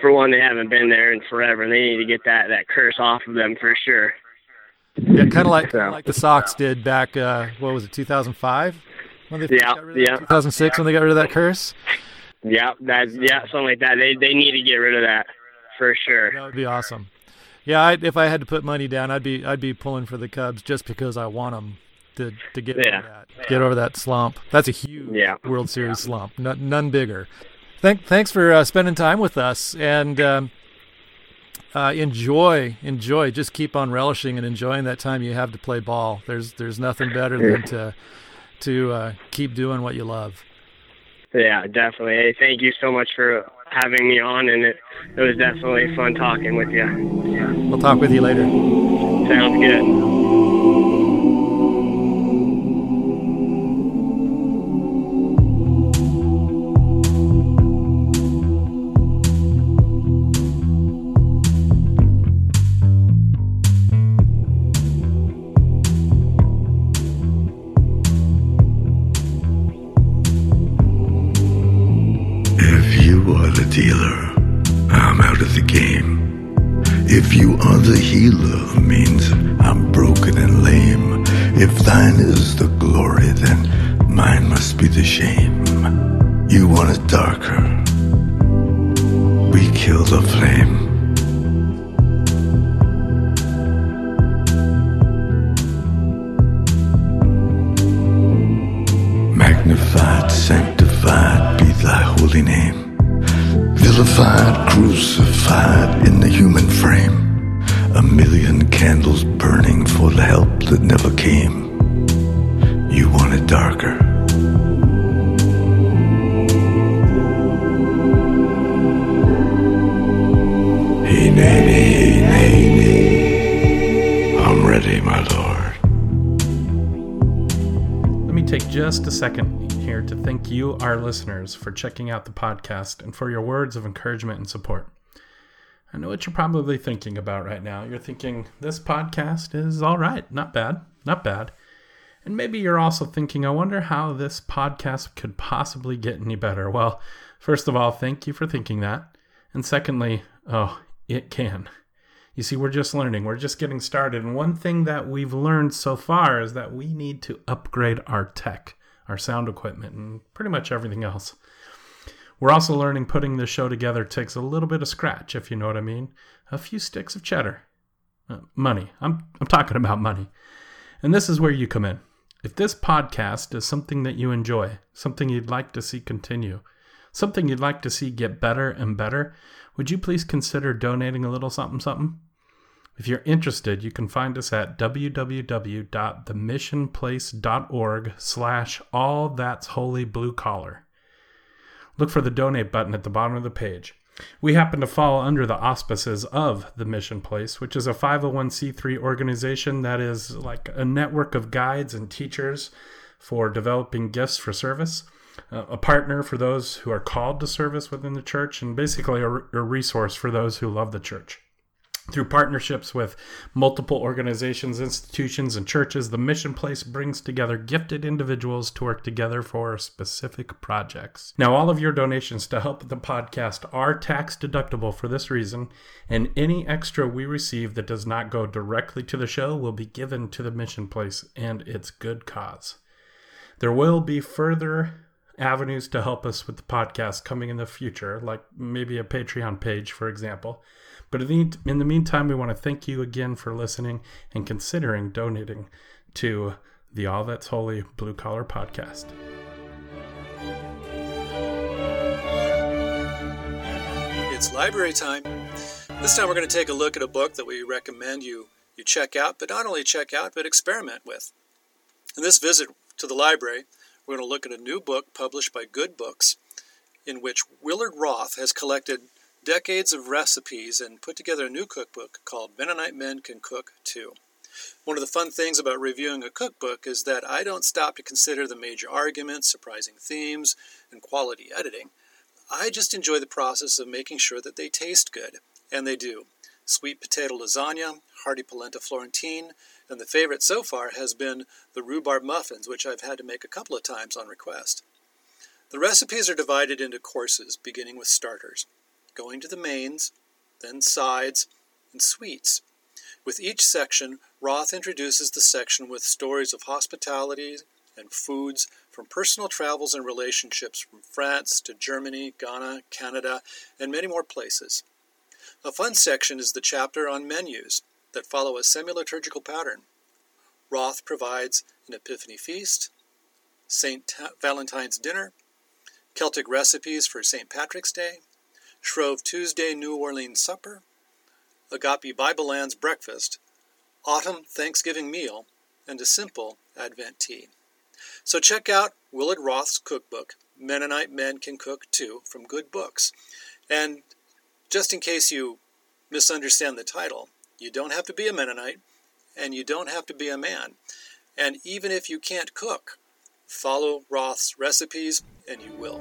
for one, they haven't been there in forever, and they need to get that that curse off of them for sure. Yeah, kind of like kinda like the Sox did back. Uh, what was it, 2005? When they yeah, yeah. 2006 when they got rid of that curse. Yeah, that yeah, something like that. They they need to get rid of that for sure. That would be awesome. Yeah, I, if I had to put money down, I'd be I'd be pulling for the Cubs just because I want them to to get yeah. over that get over that slump. That's a huge yeah. World Series slump. None, none bigger. Thank, thanks for uh, spending time with us and um, uh, enjoy enjoy. Just keep on relishing and enjoying that time you have to play ball. There's there's nothing better than to to uh, keep doing what you love. Yeah, definitely. Hey, thank you so much for having me on, and it, it was definitely fun talking with you. We'll talk with you later. Sounds good. The flame. Magnified, sanctified be thy holy name. Vilified, crucified in the human frame. A million candles burning for the help that never came. You want it darker. Nay, nay, nay, nay. I'm ready, my lord. Let me take just a second here to thank you, our listeners, for checking out the podcast and for your words of encouragement and support. I know what you're probably thinking about right now. You're thinking, this podcast is all right, not bad, not bad. And maybe you're also thinking, I wonder how this podcast could possibly get any better. Well, first of all, thank you for thinking that. And secondly, oh, it can. You see, we're just learning, we're just getting started. And one thing that we've learned so far is that we need to upgrade our tech, our sound equipment, and pretty much everything else. We're also learning putting this show together takes a little bit of scratch, if you know what I mean. A few sticks of cheddar. Uh, money. I'm, I'm talking about money. And this is where you come in. If this podcast is something that you enjoy, something you'd like to see continue, something you'd like to see get better and better, would you please consider donating a little something something? If you're interested, you can find us at www.themissionplace.org slash all that's holy blue collar. Look for the donate button at the bottom of the page. We happen to fall under the auspices of the Mission Place, which is a 501c3 organization that is like a network of guides and teachers for developing gifts for service, a partner for those who are called to service within the church, and basically a, a resource for those who love the church. Through partnerships with multiple organizations, institutions, and churches, the Mission Place brings together gifted individuals to work together for specific projects. Now, all of your donations to help the podcast are tax deductible for this reason, and any extra we receive that does not go directly to the show will be given to the Mission Place and its good cause. There will be further avenues to help us with the podcast coming in the future, like maybe a Patreon page, for example. But in the meantime, we want to thank you again for listening and considering donating to the All That's Holy Blue Collar Podcast. It's library time. This time we're going to take a look at a book that we recommend you, you check out, but not only check out, but experiment with. In this visit to the library, we're going to look at a new book published by Good Books, in which Willard Roth has collected decades of recipes and put together a new cookbook called Mennonite Men Can Cook Too. One of the fun things about reviewing a cookbook is that I don't stop to consider the major arguments, surprising themes, and quality editing. I just enjoy the process of making sure that they taste good, and they do. Sweet potato lasagna, hearty polenta florentine, and the favorite so far has been the rhubarb muffins, which I've had to make a couple of times on request. The recipes are divided into courses, beginning with starters, going to the mains, then sides, and sweets. With each section, Roth introduces the section with stories of hospitality and foods from personal travels and relationships from France to Germany, Ghana, Canada, and many more places. A fun section is the chapter on menus that follow a semi-liturgical pattern. Roth provides an Epiphany feast, St. Valentine's dinner, Celtic recipes for St. Patrick's Day, Shrove Tuesday New Orleans supper, Agape Bible Lands breakfast, autumn Thanksgiving meal, and a simple Advent tea. So check out Willard Roth's cookbook, Mennonite Men Can Cook Too, from Good Books. And just in case you misunderstand the title, you don't have to be a Mennonite, and you don't have to be a man. And even if you can't cook, follow Roth's recipes and you will.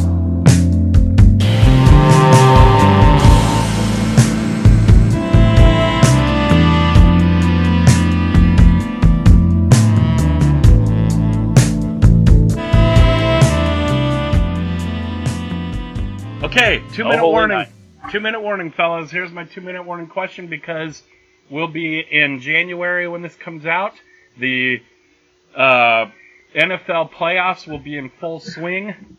Two Oh, minute holy warning. night. Two minute warning, fellas. Here's my two minute warning question because we'll be in January when this comes out. The uh, NFL playoffs will be in full swing.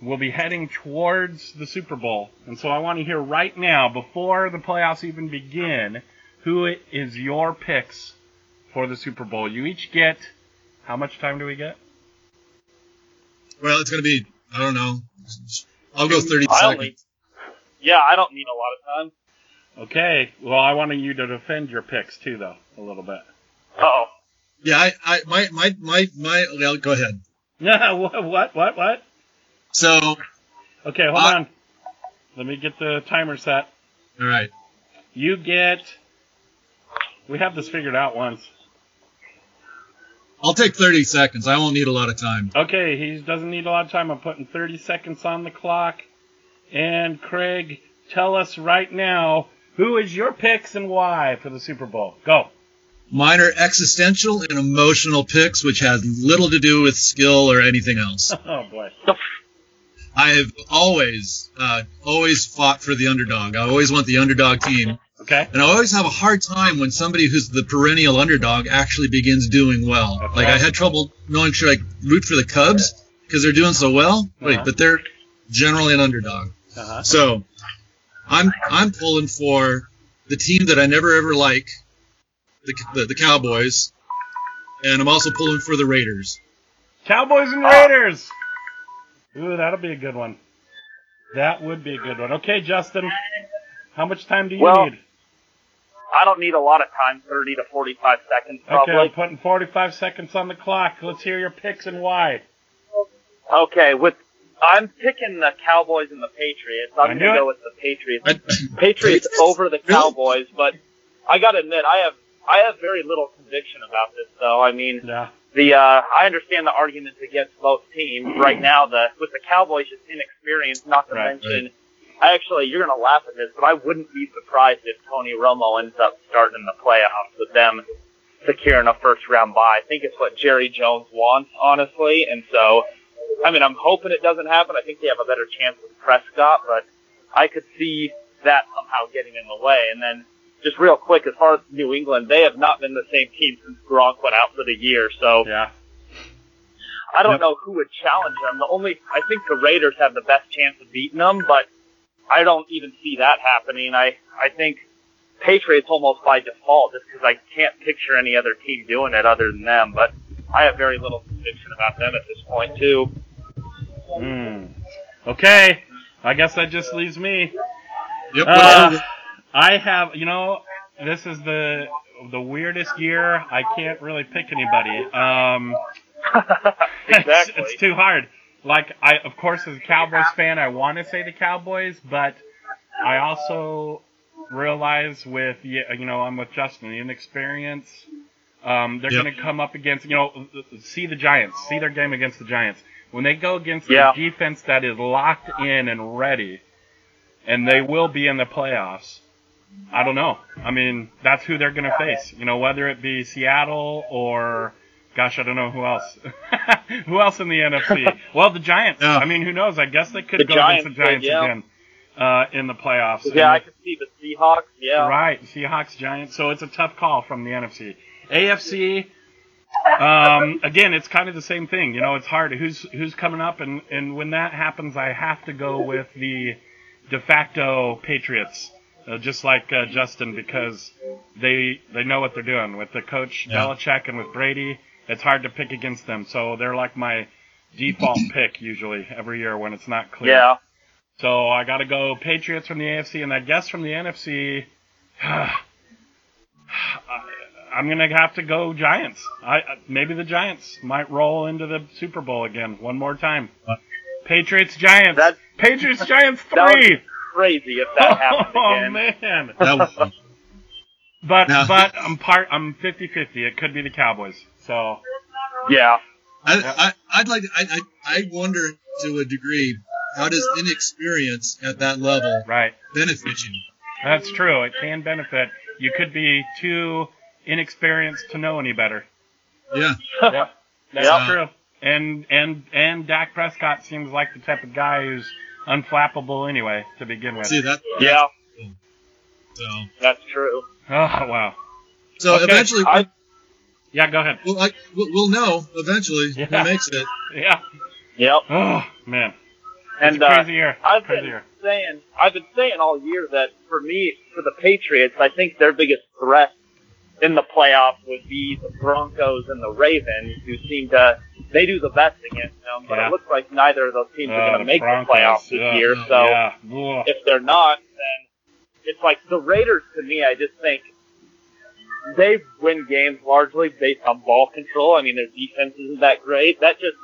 We'll be heading towards the Super Bowl. And so I want to hear right now, before the playoffs even begin, who is your picks for the Super Bowl? You each get, how much time do we get? Well, it's going to be, I don't know. I'll go 30 I seconds. Only, yeah, I don't need a lot of time. Okay, well, I wanted you to defend your picks too, though, a little bit. Oh, Yeah, I, I, my, my, my, my, well, go ahead. Yeah, what, what, what, what? So, Okay, hold Uh, on. Let me get the timer set. all right. You get. We have this figured out once. I'll take 30 seconds. I won't need a lot of time. Okay, he doesn't need a lot of time. I'm putting 30 seconds on the clock. And Craig, tell us right now who is your picks and why for the Super Bowl. Go. Mine are existential and emotional picks, which has little to do with skill or anything else. Oh boy. I have always, uh, always fought for the underdog. I always want the underdog team. Okay. And I always have a hard time when somebody who's the perennial underdog actually begins doing well. Okay. Like I had trouble knowing should I root for the Cubs because they're doing so well, Wait, Uh-huh. but they're generally an underdog. Uh-huh. So I'm I'm pulling for the team that I never ever like, the, the the Cowboys, and I'm also pulling for the Raiders. Cowboys and Raiders. Ooh, that'll be a good one. That would be a good one. Okay, Justin. How much time do you Well, need? I don't need a lot of time, 30 to 45 seconds Okay, probably. I'm putting 45 seconds on the clock. Let's hear your picks and why. Okay, with I'm picking the Cowboys and the Patriots. I I'm gonna go with the Patriots. Patriots over the Cowboys, but I gotta admit, I have I have very little conviction about this though. I mean, Yeah. the uh, I understand the arguments against both teams right now. The with the Cowboys just inexperienced, not to Right, mention. I actually, you're gonna laugh at this, but I wouldn't be surprised if Tony Romo ends up starting in the playoffs with them securing a first round bye. I think it's what Jerry Jones wants, honestly, and so. I mean, I'm hoping it doesn't happen. I think they have a better chance with Prescott, but I could see that somehow getting in the way. And then, just real quick, as far as New England, they have not been the same team since Gronk went out for the year. So Yeah. I don't know who would challenge them. The only I think the Raiders have the best chance of beating them, but I don't even see that happening. I I think Patriots almost by default, just because I can't picture any other team doing it other than them. But I have very little conviction about them at this point too. Hmm. Okay. I guess that just leaves me. Yep. Uh, I have, you know, this is the the weirdest year. I can't really pick anybody. Um, it's, Exactly. it's too hard. Like, I, of course, as a Cowboys fan, I want to say the Cowboys, but I also realize with, you know, I'm with Justin, the inexperience. Um, they're Yep. going to come up against, you know, see the Giants, see their game against the Giants. When they go against Yeah. a defense that is locked in and ready, and they will be in the playoffs. I don't know. I mean, that's who they're going to face. You know, whether it be Seattle or, gosh, I don't know who else. who else in the NFC? Well, the Giants. Yeah. I mean, who knows? I guess they could The go Giants against the Giants could, yeah. again uh, in the playoffs. Yeah, I could see the Seahawks. Yeah. Right, Seahawks, Giants. So it's a tough call from the NFC. AFC. Um, again, it's kind of the same thing. You know, it's hard. Who's who's coming up, and and when that happens, I have to go with the de facto Patriots, uh, just like uh, Justin, because they they know what they're doing with the coach Yeah. Belichick and with Brady. It's hard to pick against them, so they're like my default pick usually every year when it's not clear. Yeah. So I got to go Patriots from the AFC, and I guess from the NFC, I'm gonna have to go Giants. I I- maybe the Giants might roll into the Super Bowl again one more time. Patriots Giants. That- Patriots Giants three. be crazy if that happened oh again. man. That was- But Now- but I'm part. I'm 50-50. It could be the Cowboys. So Yeah. I, I, I'd like. I, I, I wonder to a degree how does inexperience at that level right. benefit you? That's true. It can benefit. You could be too inexperienced to know any better. Yeah. Yep. That's Yep. true. And and and Dak Prescott seems like the type of guy who's unflappable anyway to begin with. See that? Yeah. So, That's true. Oh wow. so Okay, eventually, I- Yeah, go ahead. we'll, like, we'll, we'll know eventually Yeah. who makes it. Yeah. Yep. Oh man. And it's a uh, crazy year. I've crazy been year. saying, I've been saying all year that for me, for the Patriots, I think their biggest threat in the playoffs would be the Broncos and the Ravens, who seem to they do the best against them, but Yeah. it looks like neither of those teams are Oh, going to make Broncos. the playoffs this Yeah. year. So yeah. If they're not, then it's like the Raiders. To me, I just think they win games largely based on ball control. I mean, their defense isn't that great. That just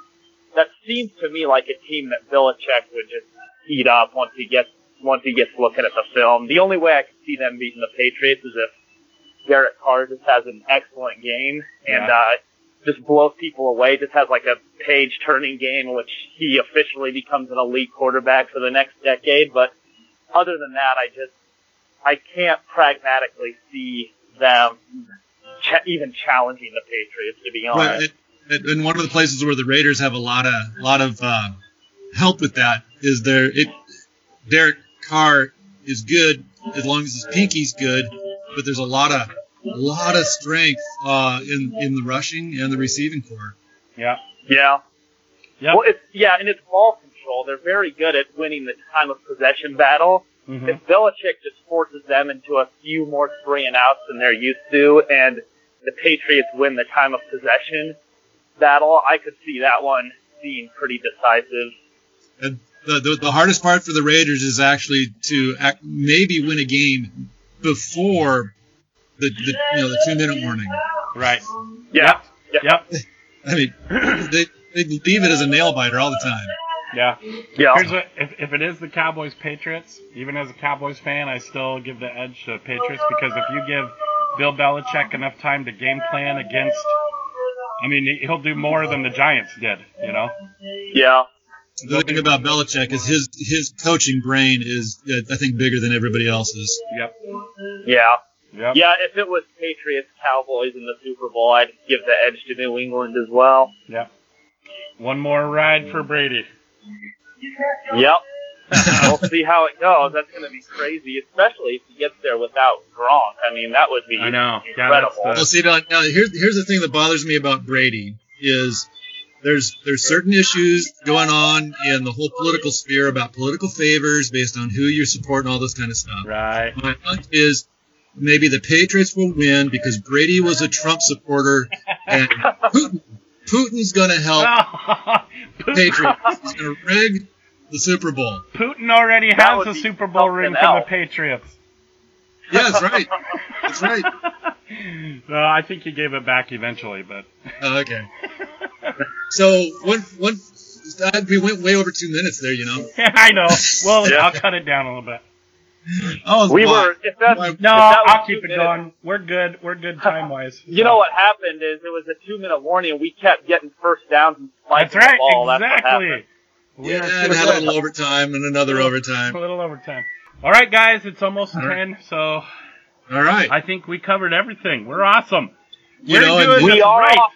that seems to me like a team that Belichick would just heat up once he gets once he gets looking at the film. The only way I could see them beating the Patriots is if Derek Carr just has an excellent game and Yeah. uh, just blows people away. Just has like a page turning game in which he officially becomes an elite quarterback for the next decade. But other than that, I just I can't pragmatically see them ch- even challenging the Patriots. To be honest, Right. And, one of the places where the Raiders have a lot of lot of uh, help with that is their it. Derek Carr is good as long as his pinky's good, but there's a lot of a lot of strength uh, in in the rushing and the receiving corps. Yeah. Yeah. Yep. Well, it's yeah, and it's ball control. They're very good at winning the time of possession battle. Mhm. If Belichick just forces them into a few more three and outs than they're used to, and the Patriots win the time of possession battle, I could see that one being pretty decisive. And the, the the hardest part for the Raiders is actually to act, maybe win a game before the, the you know the two minute warning. Right. Yeah. Yep. Yep. I mean, they they leave it as a nail biter all the time. Yeah. Yeah. Here's what, if, if it is the Cowboys Patriots, even as a Cowboys fan, I still give the edge to the Patriots because if you give Bill Belichick enough time to game plan against, I mean, he'll do more than the Giants did, you know? Yeah. The thing about Belichick is his his coaching brain is uh, I think bigger than everybody else's. Yep. Yeah. Yep. Yeah, if it was Patriots Cowboys in the Super Bowl, I'd give the edge to New England as well. Yep. One more ride for Brady. Yep. we'll see how it goes. That's going to be crazy, especially if he gets there without Gronk. I mean, that would be I know. Yeah, incredible. that's Well, see now, now here's here's the thing that bothers me about Brady is there's there's certain issues going on in the whole political sphere about political favors based on who you support and all this kind of stuff. Right. My hunch is maybe the Patriots will win because Brady was a Trump supporter and Putin Putin's going to help Putin, Patriots. He's going to rig the Super Bowl. Putin already That has would a Super Bowl ring something for the. Patriots. Yeah, that's right. That's right. Well, I think he gave it back eventually, but Oh, okay. So one one uh, we went way over two minutes there, you know. I know. Well, Yeah. I'll cut it down a little bit. Oh, we why? were, if that's, Why- if No, that I'll keep it minutes- going. We're good. We're good time wise. You know what happened is it was a two minute warning and we kept getting first downs and That's spiking right. the ball. That's what exactly. happened. We Yeah, and had a little overtime and another overtime. A little overtime. All right, guys, it's almost All right. ten, so All right. I think we covered everything. We're awesome. You We're know, and doing we this are right. awesome.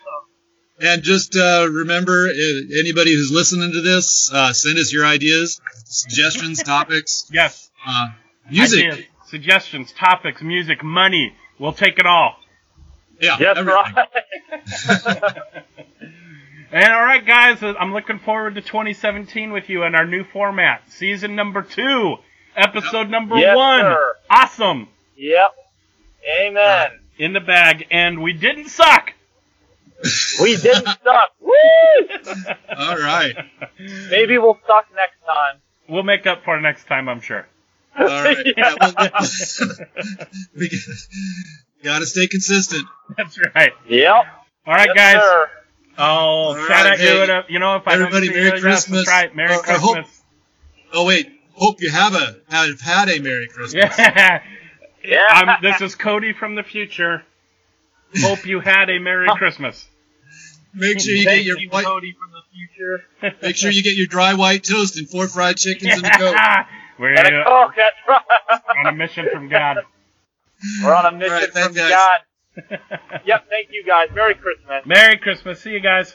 And just uh, remember, uh, anybody who's listening to this, uh, send us your ideas, suggestions, topics, Yes. uh, music. Ideas, suggestions, topics, music, money. We'll take it all. Yeah, That's everything. right. And all right, guys, uh, I'm looking forward to 2017 with you and our new format, season number two, episode number Yes, one. sir. Awesome, yep. Amen. in the bag, and we didn't suck. We didn't suck. Woo! All right. Maybe we'll suck next time. We'll make up for next time, I'm sure. All right. Yeah. Yeah, well, we gotta stay consistent. That's right. Yep. All right, Yes, guys. sir. Oh, All shout right, out you. hey, and, uh, You know, if I everybody, don't see Merry you, yes, Christmas. that's right. Merry Uh, I hope- Christmas. Oh wait, hope you have a have had a Merry Christmas. Yeah. Yeah. I'm, this is Cody from the future. Hope you had a Merry Christmas. Make sure you get your you, white, Cody from the future. make sure you get your dry white toast and four fried chickens and a coke. We're And a uh, Coke, that's right. on a mission from God. We're on a mission All right, from guys. God. Yep, thank you guys. Merry Christmas. Merry Christmas. See you guys.